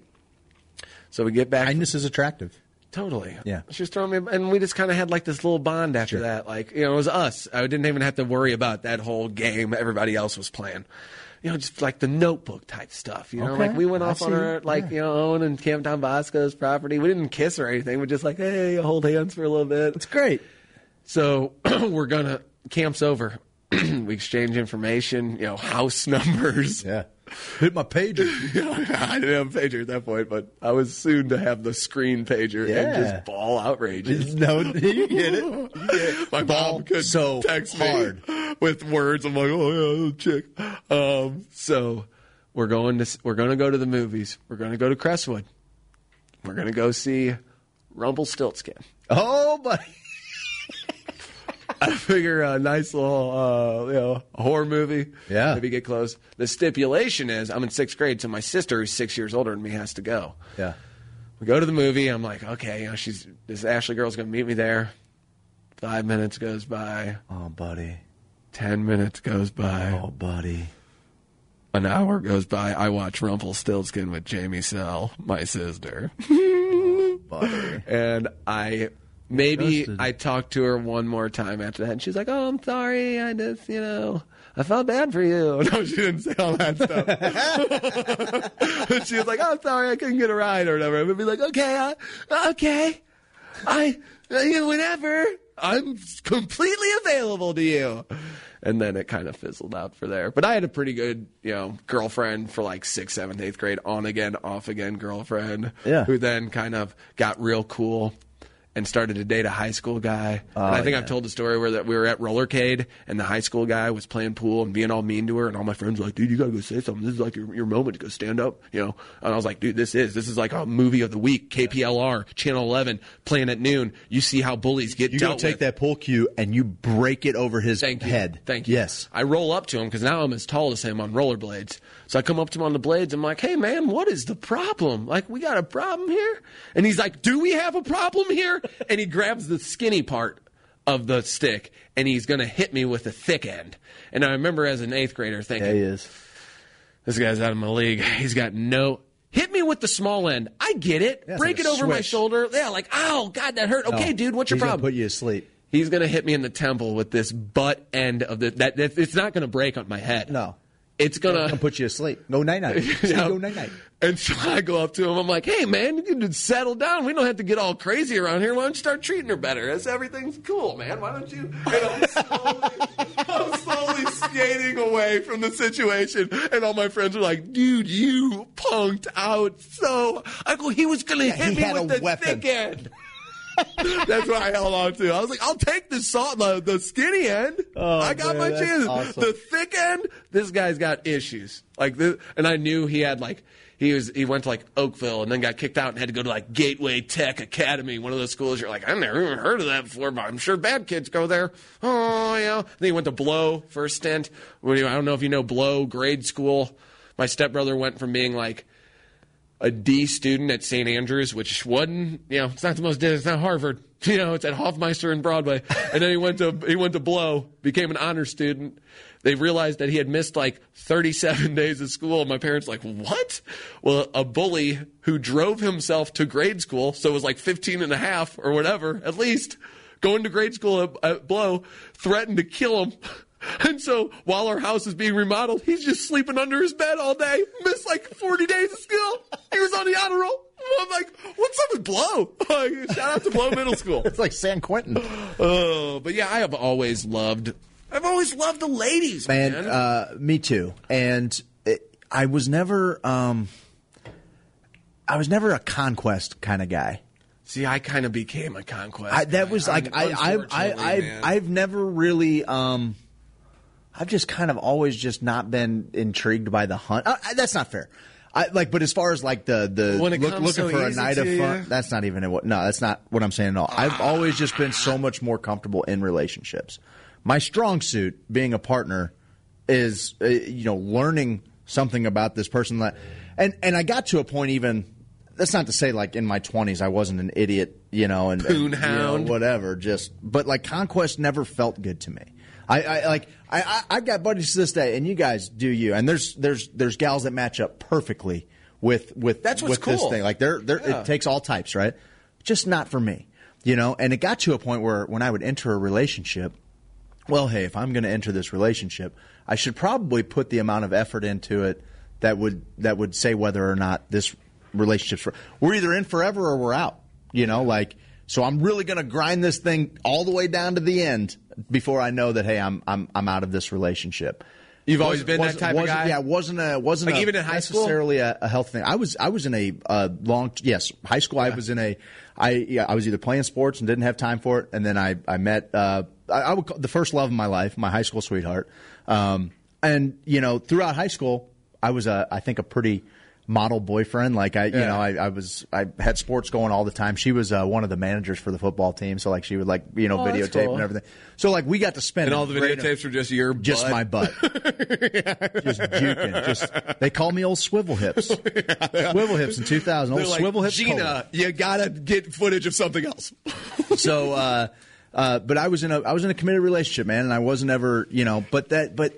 Speaker 5: So we get back.
Speaker 7: Kindness is attractive.
Speaker 5: Totally.
Speaker 7: Yeah.
Speaker 5: She was throwing me, and we just kind of had like this little bond after that. Like, you know, it was us. I didn't even have to worry about that whole game everybody else was playing. You know, just like the notebook type stuff. You know,
Speaker 7: Okay.
Speaker 5: like we went
Speaker 7: I
Speaker 5: off on our, like, you know, own and Camp Don Bosco's property. We didn't kiss or anything. We're just like, hey, hold hands for a little bit. It's
Speaker 7: great.
Speaker 5: So we're going to, camp's over. we exchange information, you know, house numbers.
Speaker 7: Yeah. Hit my pager.
Speaker 5: I didn't have a pager at that point, but I was soon to have the screen pager and just ball outrageous.
Speaker 7: No, you get it. You get it.
Speaker 5: My
Speaker 7: Ball
Speaker 5: mom could
Speaker 7: so
Speaker 5: text
Speaker 7: hard.
Speaker 5: me with words. I'm like, oh yeah, chick. Um, so we're going to we're going to go to the movies. We're going to go to Crestwood. We're going to go see Rumble Rumpelstiltskin.
Speaker 7: Oh, buddy.
Speaker 5: I figure a nice little, uh, you know, horror movie.
Speaker 7: Yeah.
Speaker 5: Maybe get close. The stipulation is I'm in sixth grade, so my sister, who's six years older than me, has to go.
Speaker 7: Yeah.
Speaker 5: We go to the movie. I'm like, okay, you know, she's this Ashley girl's gonna meet me there. Five minutes goes by.
Speaker 7: Oh, buddy.
Speaker 5: Ten minutes goes by.
Speaker 7: Oh, buddy.
Speaker 5: An hour goes by. I watch Rumpelstiltskin with Jamie Sell, my sister, oh,
Speaker 7: Buddy.
Speaker 5: and I maybe
Speaker 7: Trusted.
Speaker 5: I talked to her one more time after that, and she's like, "Oh, I'm sorry. I just, you know." I felt bad for you. No, she didn't say all that stuff. she was like, "Oh, sorry, I couldn't get a ride or whatever." I would be like, "Okay, uh, okay, I, uh, you know, whenever I'm completely available to you." And then it kind of fizzled out for there. But I had a pretty good, you know, girlfriend for like sixth, seventh, eighth grade, on again, off again girlfriend.
Speaker 7: Yeah.
Speaker 5: Who then kind of got real cool and started to date a high school guy. and oh, I think
Speaker 7: yeah.
Speaker 5: I've told the story where that we were at Rollercade and the high school guy was playing pool and being all mean to her, and all my friends were like, "Dude, you gotta go say something. This is like your, your moment to go stand up," you know. And I was like, "Dude, this is this is like a movie of the week. KPLR, Channel 11, playing at noon. You see how bullies get
Speaker 7: You
Speaker 5: dealt
Speaker 7: take
Speaker 5: with."
Speaker 7: that pool cue and you break it over his
Speaker 5: Thank you.
Speaker 7: head.
Speaker 5: Thank you.
Speaker 7: Yes.
Speaker 5: I roll up to him because now I'm as tall as him on rollerblades. So I come up to him on the blades. I'm like, hey, man, what is the problem? Like, we got a problem here? And he's like, do we have a problem here? And he grabs the skinny part of the stick and he's going to hit me with the thick end. And I remember as an eighth grader thinking,
Speaker 7: Yeah, he is.
Speaker 5: this guy's out of my league. He's got no. Hit me with the small end. I get it.
Speaker 7: Yeah,
Speaker 5: Break
Speaker 7: like
Speaker 5: it over my shoulder. Yeah, like, oh, God, that hurt. Okay,
Speaker 7: No,
Speaker 5: dude, what's your problem?
Speaker 7: Put you asleep.
Speaker 5: He's gonna hit me in the temple with this butt end of the that. that it's not gonna break on my head.
Speaker 7: No.
Speaker 5: It's
Speaker 7: Gonna put you to sleep. Go night night.
Speaker 5: Yeah.
Speaker 7: Go night night.
Speaker 5: And so I go up to him. I'm like, "Hey, man, you can just settle down. We don't have to get all crazy around here. Why don't you start treating her better? As everything's cool, man. Why don't you?" And I'm slowly, I'm slowly skating away from the situation, and all my friends are like, "Dude, you punked out so." I go, "He was gonna
Speaker 7: Yeah,
Speaker 5: hit
Speaker 7: he
Speaker 5: me
Speaker 7: had
Speaker 5: with
Speaker 7: a
Speaker 5: the
Speaker 7: weapon.
Speaker 5: thick end." That's what I held on to. I was like, "I'll take the saw, the, the skinny end. Oh, I got
Speaker 7: man,
Speaker 5: my
Speaker 7: Oh, that's
Speaker 5: chance.
Speaker 7: awesome.
Speaker 5: The thick end, this guy's got issues. Like this, and I knew he had like." He was he went to like Oakville and then got kicked out and had to go to like Gateway Tech Academy, one of those schools you're like, I've never even heard of that before, but I'm sure bad kids go there. Oh yeah. Then he went to Blow for a stint. What do you- I don't know if you know Blow grade school. My stepbrother went from being like a D student at St. Andrews, which wasn't, you know, it's not the most, it's not Harvard, you know, it's at Hoffmeister and Broadway. And then he went to, he went to Blow, became an honor student. They realized that he had missed like 37 days of school. My parents like, what? Well, a bully who drove himself to grade school, so it was like 15 and a half or whatever, at least, going to grade school at, at Blow, threatened to kill him. And so while our house is being remodeled, he's just sleeping under his bed all day. Missed like 40 days of school. He was on the honor roll. I'm like, what's up with Blow? Shout out to Blow Middle School.
Speaker 7: It's like San Quentin.
Speaker 5: Oh, but yeah, I have always loved. I've always loved the ladies, man.
Speaker 7: Man, uh, me too. And it, I was never, um, I was never a conquest kind of guy.
Speaker 5: See, I kind of became a conquest.
Speaker 7: I, that was
Speaker 5: guy.
Speaker 7: like I, I, I, I. I've never really, um, I've just kind of always just not been intrigued by the hunt. Uh, that's not fair. I like, but as far as like the the look, looking
Speaker 5: so
Speaker 7: for a night of fun,
Speaker 5: you?
Speaker 7: that's not even what. No, that's not what I'm saying at all. I've always just been so much more comfortable in relationships. My strong suit, being a partner, is uh, you know learning something about this person that, and and I got to a point even. That's not to say like in my 20s I wasn't an idiot, you know, and, and, you know, whatever. Just but like conquest never felt good to me. I, I like I, I I've got buddies to this day, and you guys do you. And there's there's there's gals that match up perfectly with with
Speaker 5: That's what's
Speaker 7: with this
Speaker 5: cool.
Speaker 7: thing. Like they're they're
Speaker 5: Yeah.
Speaker 7: it takes all types, right? Just not for me, you know. And it got to a point where when I would enter a relationship, well, hey, if I'm going to enter this relationship, I should probably put the amount of effort into it that would that would say whether or not this relationship's for, we're either in forever or we're out. You know, like so I'm really going to grind this thing all the way down to the end before I know that hey, I'm I'm I'm out of this relationship.
Speaker 5: You've always
Speaker 7: Wasn't-
Speaker 5: been that
Speaker 7: wasn't-
Speaker 5: type of guy?
Speaker 7: Yeah, wasn't a wasn't
Speaker 5: Like
Speaker 7: a
Speaker 5: even in high school?
Speaker 7: necessarily a, a health thing. I was I was in a uh, long yes high school. I was in a I yeah, I was either playing sports and didn't have time for it, and then I I met uh, I, I would call, the first love of my life, my high school sweetheart, um, and you know throughout high school I was a I think a pretty model boyfriend. Like I you
Speaker 5: Yeah.
Speaker 7: know I, I was I had sports going all the time. She was uh, one of the managers for the football team, so like she would like you know
Speaker 5: Oh,
Speaker 7: videotape
Speaker 5: cool.
Speaker 7: and everything. So like we got to spend
Speaker 5: and all the videotapes were just your
Speaker 7: just my butt. just juking. Just they call me old swivel hips. Swivel hips in 2000. Old
Speaker 5: They're like,
Speaker 7: swivel hips.
Speaker 5: Gina, you gotta get footage of something else.
Speaker 7: so, uh, uh, but I was in a I was in a committed relationship, man, and I wasn't ever, you know, but that but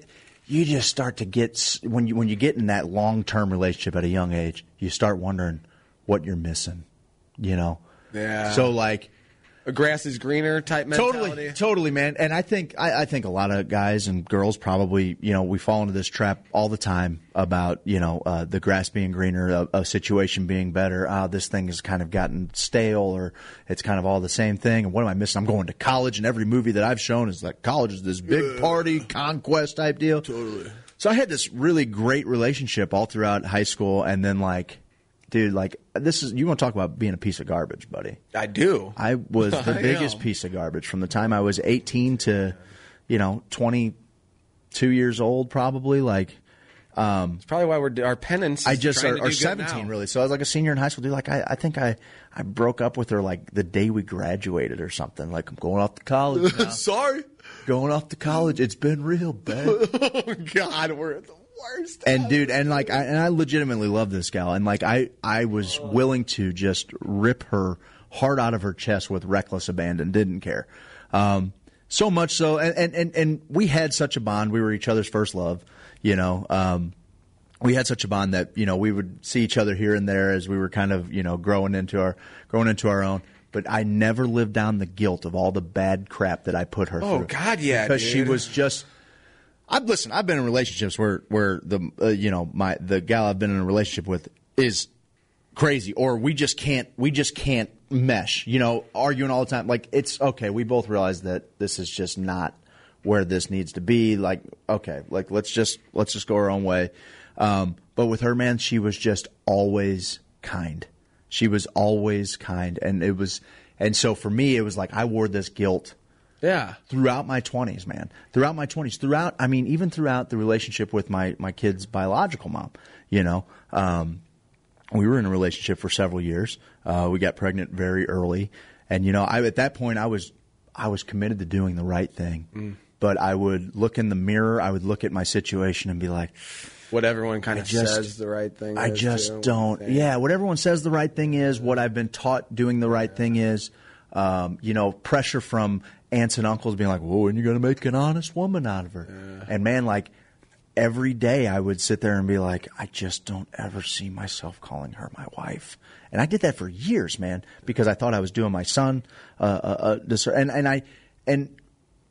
Speaker 7: you just start to get when you when you get in that long term relationship at a young age, you start wondering what you're missing, you know.
Speaker 5: Yeah.
Speaker 7: So like
Speaker 5: a grass is greener type mentality.
Speaker 7: Totally, totally, man. And I think I, I think a lot of guys and girls probably, you know, we fall into this trap all the time about, you know, uh, the grass being greener, a, a situation being better. Ah, this thing has kind of gotten stale, or it's kind of all the same thing. And what am I missing? I'm going to college, and every movie that I've shown is like college is this big party conquest type deal. Totally. So I had this really great relationship all throughout high school, and then like. Dude, like this is you want to talk about being a piece of garbage, buddy.
Speaker 5: I do.
Speaker 7: I was the
Speaker 5: I
Speaker 7: biggest
Speaker 5: know.
Speaker 7: piece of garbage from the time I was 18 to, you know, 22 years old, probably. Like, um,
Speaker 5: It's probably why we're our penance.
Speaker 7: I just
Speaker 5: are,
Speaker 7: or,
Speaker 5: to do good
Speaker 7: 17
Speaker 5: now.
Speaker 7: really. So I was like a senior in high school. Dude, like I, I think I, I broke up with her like the day we graduated or something. Like I'm going off to college. now.
Speaker 5: Sorry.
Speaker 7: going off to college. It's been real, bad.
Speaker 5: oh God, we're at the worst.
Speaker 7: and dude, and like, I, and I legitimately love this gal, and like, I, I was willing to just rip her heart out of her chest with reckless abandon. Didn't care, um, so much so, and, and and and we had such a bond. We were each other's first love, you know. Um, we had such a bond that you know we would see each other here and there as we were kind of you know growing into our growing into our own. But I never lived down the guilt of all the bad crap that I put her
Speaker 5: Oh,
Speaker 7: through.
Speaker 5: Oh God, yeah,
Speaker 7: because she was just. I've listen. I've been in relationships where where the uh, you know my the gal I've been in a relationship with is crazy, or we just can't we just can't mesh. You know, arguing all the time. Like it's okay. We both realize that this is just not where this needs to be. Like, okay, like let's just let's just go our own way. Um, but with her, man, she was just always kind. She was always kind, and it was, and so for me, it was like I wore this guilt
Speaker 5: Yeah.
Speaker 7: throughout my 20s, man. Throughout my 20s, throughout, I mean, even throughout the relationship with my, my kid's biological mom, you know. Um, we were in a relationship for several years. Uh, we got pregnant very early. And, you know, I, at that point, I was, I was committed to doing the right thing.
Speaker 5: Mm.
Speaker 7: But I would look in the mirror, I would look at my situation and be like,
Speaker 5: What everyone kind of
Speaker 7: just-
Speaker 5: says the right thing.
Speaker 7: I just
Speaker 5: too.
Speaker 7: don't. Yeah, what everyone says the right thing is, what I've been taught doing the right thing is, um, you know, pressure from aunts and uncles being like, "Whoa, and you're going to make an honest woman out of her." And man, like every day, I would sit there and be like, "I just don't ever see myself calling her my wife." And I did that for years, man, because I thought I was doing my son uh, uh, uh, dis- and and I and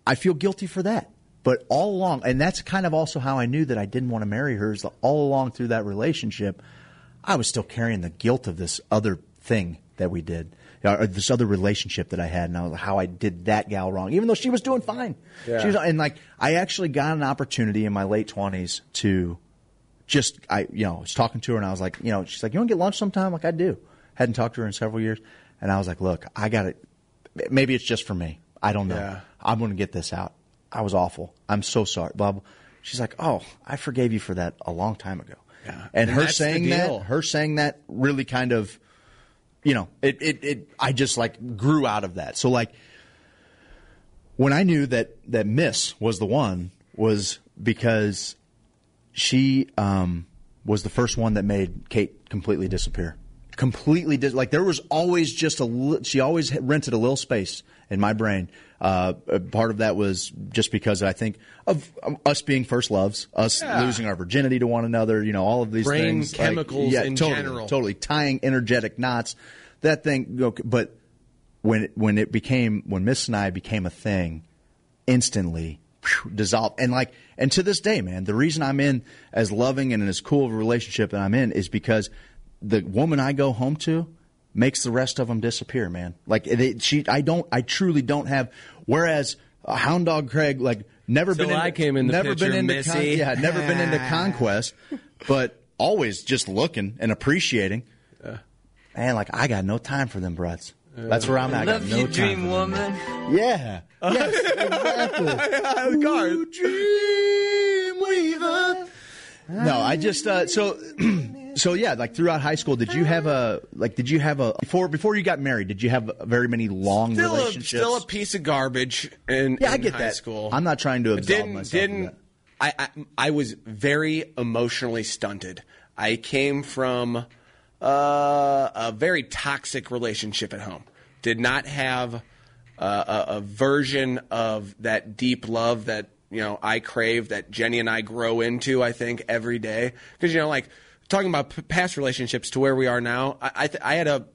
Speaker 7: I feel guilty for that. But all along, and that's kind of also how I knew that I didn't want to marry her. Is all along through that relationship, I was still carrying the guilt of this other thing that we did, or this other relationship that I had, and I was how I did that gal wrong, even though she was doing fine.
Speaker 5: Yeah.
Speaker 7: She was, and like I actually got an opportunity in my late twenties to just I you know was talking to her and I was like you know she's like you want to get lunch sometime like I do hadn't talked to her in several years and I was like look I got it maybe it's just for me I don't know
Speaker 5: Yeah.
Speaker 7: I'm going to get this out I was awful I'm so sorry blah. she's like oh I forgave you for that a long time ago
Speaker 5: Yeah.
Speaker 7: and,
Speaker 5: And
Speaker 7: her saying that her saying that really kind of you know it, it it I just like grew out of that so like when I knew that that Miss was the one was because she um, was the first one that made Kate completely disappear. Completely dis- like there was always just a li- she always rented a little space in my brain. Uh, part of that was just because I think of um, us being first loves, us
Speaker 5: Yeah.
Speaker 7: losing our virginity to one another. You know, all of these
Speaker 5: Brain
Speaker 7: things, like,
Speaker 5: chemicals
Speaker 7: yeah,
Speaker 5: in
Speaker 7: totally,
Speaker 5: general.
Speaker 7: totally tying energetic knots. That thing, but when it, when it became when Miss and I became a thing, instantly phew, dissolved. And like, and to this day, man, the reason I'm in as loving and as cool of a relationship that I'm in is because the woman I go home to makes the rest of them disappear, man. Like it, it- she, I don't, I truly don't have. Whereas uh, Hound Dog Craig, like never
Speaker 5: Till
Speaker 7: been, into,
Speaker 5: I came in the
Speaker 7: never
Speaker 5: picture,
Speaker 7: been into,
Speaker 5: Missy.
Speaker 7: yeah, never been into conquest, but always just looking and appreciating. Man, like I got no time for them brats. That's where I'm at. I
Speaker 22: Love
Speaker 7: no
Speaker 22: you,
Speaker 7: time
Speaker 22: dream
Speaker 7: for them.
Speaker 22: woman.
Speaker 7: Yeah. Yes, exactly.
Speaker 5: Cars.
Speaker 7: No, I just uh, so so yeah. Like throughout high school, did you have a like? Did you have a before before you got married? Did you have very many long
Speaker 5: Still a,
Speaker 7: relationships?
Speaker 5: still a piece of garbage in,
Speaker 7: yeah, I get
Speaker 5: high
Speaker 7: that.
Speaker 5: school.
Speaker 7: I'm not trying to absolve
Speaker 5: didn't
Speaker 7: myself.
Speaker 5: didn't. I, I I was very emotionally stunted. I came from uh, a very toxic relationship at home. Did not have uh, a, a version of that deep love that you know I crave that Jenny and I grow into. I think every day because you know like talking about p- past relationships to where we are now. I I, th- I had a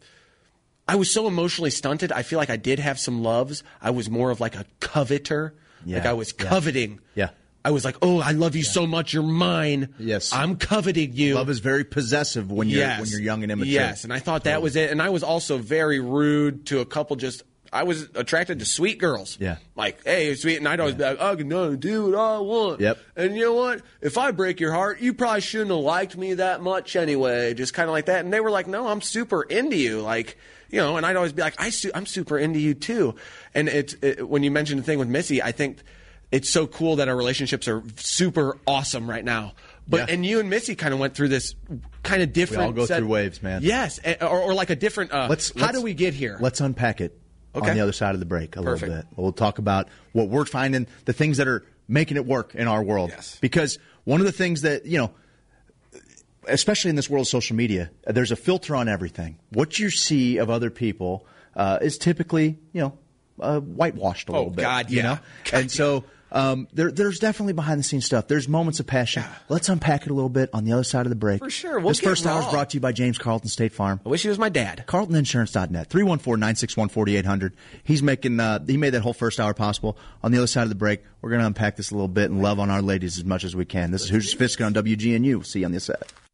Speaker 5: I was so emotionally stunted. I feel like I did have some loves. I was more of like a coveter.
Speaker 7: Yeah.
Speaker 5: Like I was coveting.
Speaker 7: Yeah.
Speaker 5: I was like, "Oh, I love you so much. You're mine.
Speaker 7: Yes.
Speaker 5: I'm coveting you."
Speaker 7: Love is very possessive when you're
Speaker 5: yes.
Speaker 7: when you're young and immature.
Speaker 5: Yes, and I thought that was it. And I was also very rude to a couple. Just I was attracted to sweet girls.
Speaker 7: Yeah.
Speaker 5: like hey, sweet, and I'd always be like, "I can no, do what I want."
Speaker 7: Yep.
Speaker 5: And you know what? If I break your heart, you probably shouldn't have liked me that much anyway. Just kind of like that. And they were like, "No, I'm super into you." Like. You know, and I'd always be like, I su- I'm super into you too. And it's it, when you mentioned the thing with Missy, I think it's so cool that our relationships are super awesome right now. But
Speaker 7: Yeah.
Speaker 5: and you and Missy kind of went through this kind of different.
Speaker 7: We all go
Speaker 5: set-
Speaker 7: through waves, man.
Speaker 5: Yes, or, or like a different. Uh,
Speaker 7: Let's,
Speaker 5: how
Speaker 7: let's-
Speaker 5: do we get here?
Speaker 7: Let's unpack it
Speaker 5: Okay.
Speaker 7: on the other side of the break a
Speaker 5: Perfect.
Speaker 7: little bit. We'll talk about what we're finding, the things that are making it work in our world.
Speaker 5: Yes.
Speaker 7: Because one of the things that, you know, especially in this world of social media, there's a filter on everything. What you see of other people uh, is typically, you know, uh, whitewashed a little bit.
Speaker 5: Oh, God,
Speaker 7: you
Speaker 5: yeah.
Speaker 7: know? and so um, there, there's definitely behind the scenes stuff. There's moments of passion. Let's unpack it a little bit on the other side of the break.
Speaker 5: For sure. We'll
Speaker 7: this first hour is brought to you by James Carlton State Farm.
Speaker 5: I wish he was my dad.
Speaker 7: CarltonInsurance.net, 314-961-4800. He's making, uh, he made that whole first hour possible. On the other side of the break, we're going to unpack this a little bit and love on our ladies as much as we can. This is Who's Sophisticated on WGNU. See you on the other side.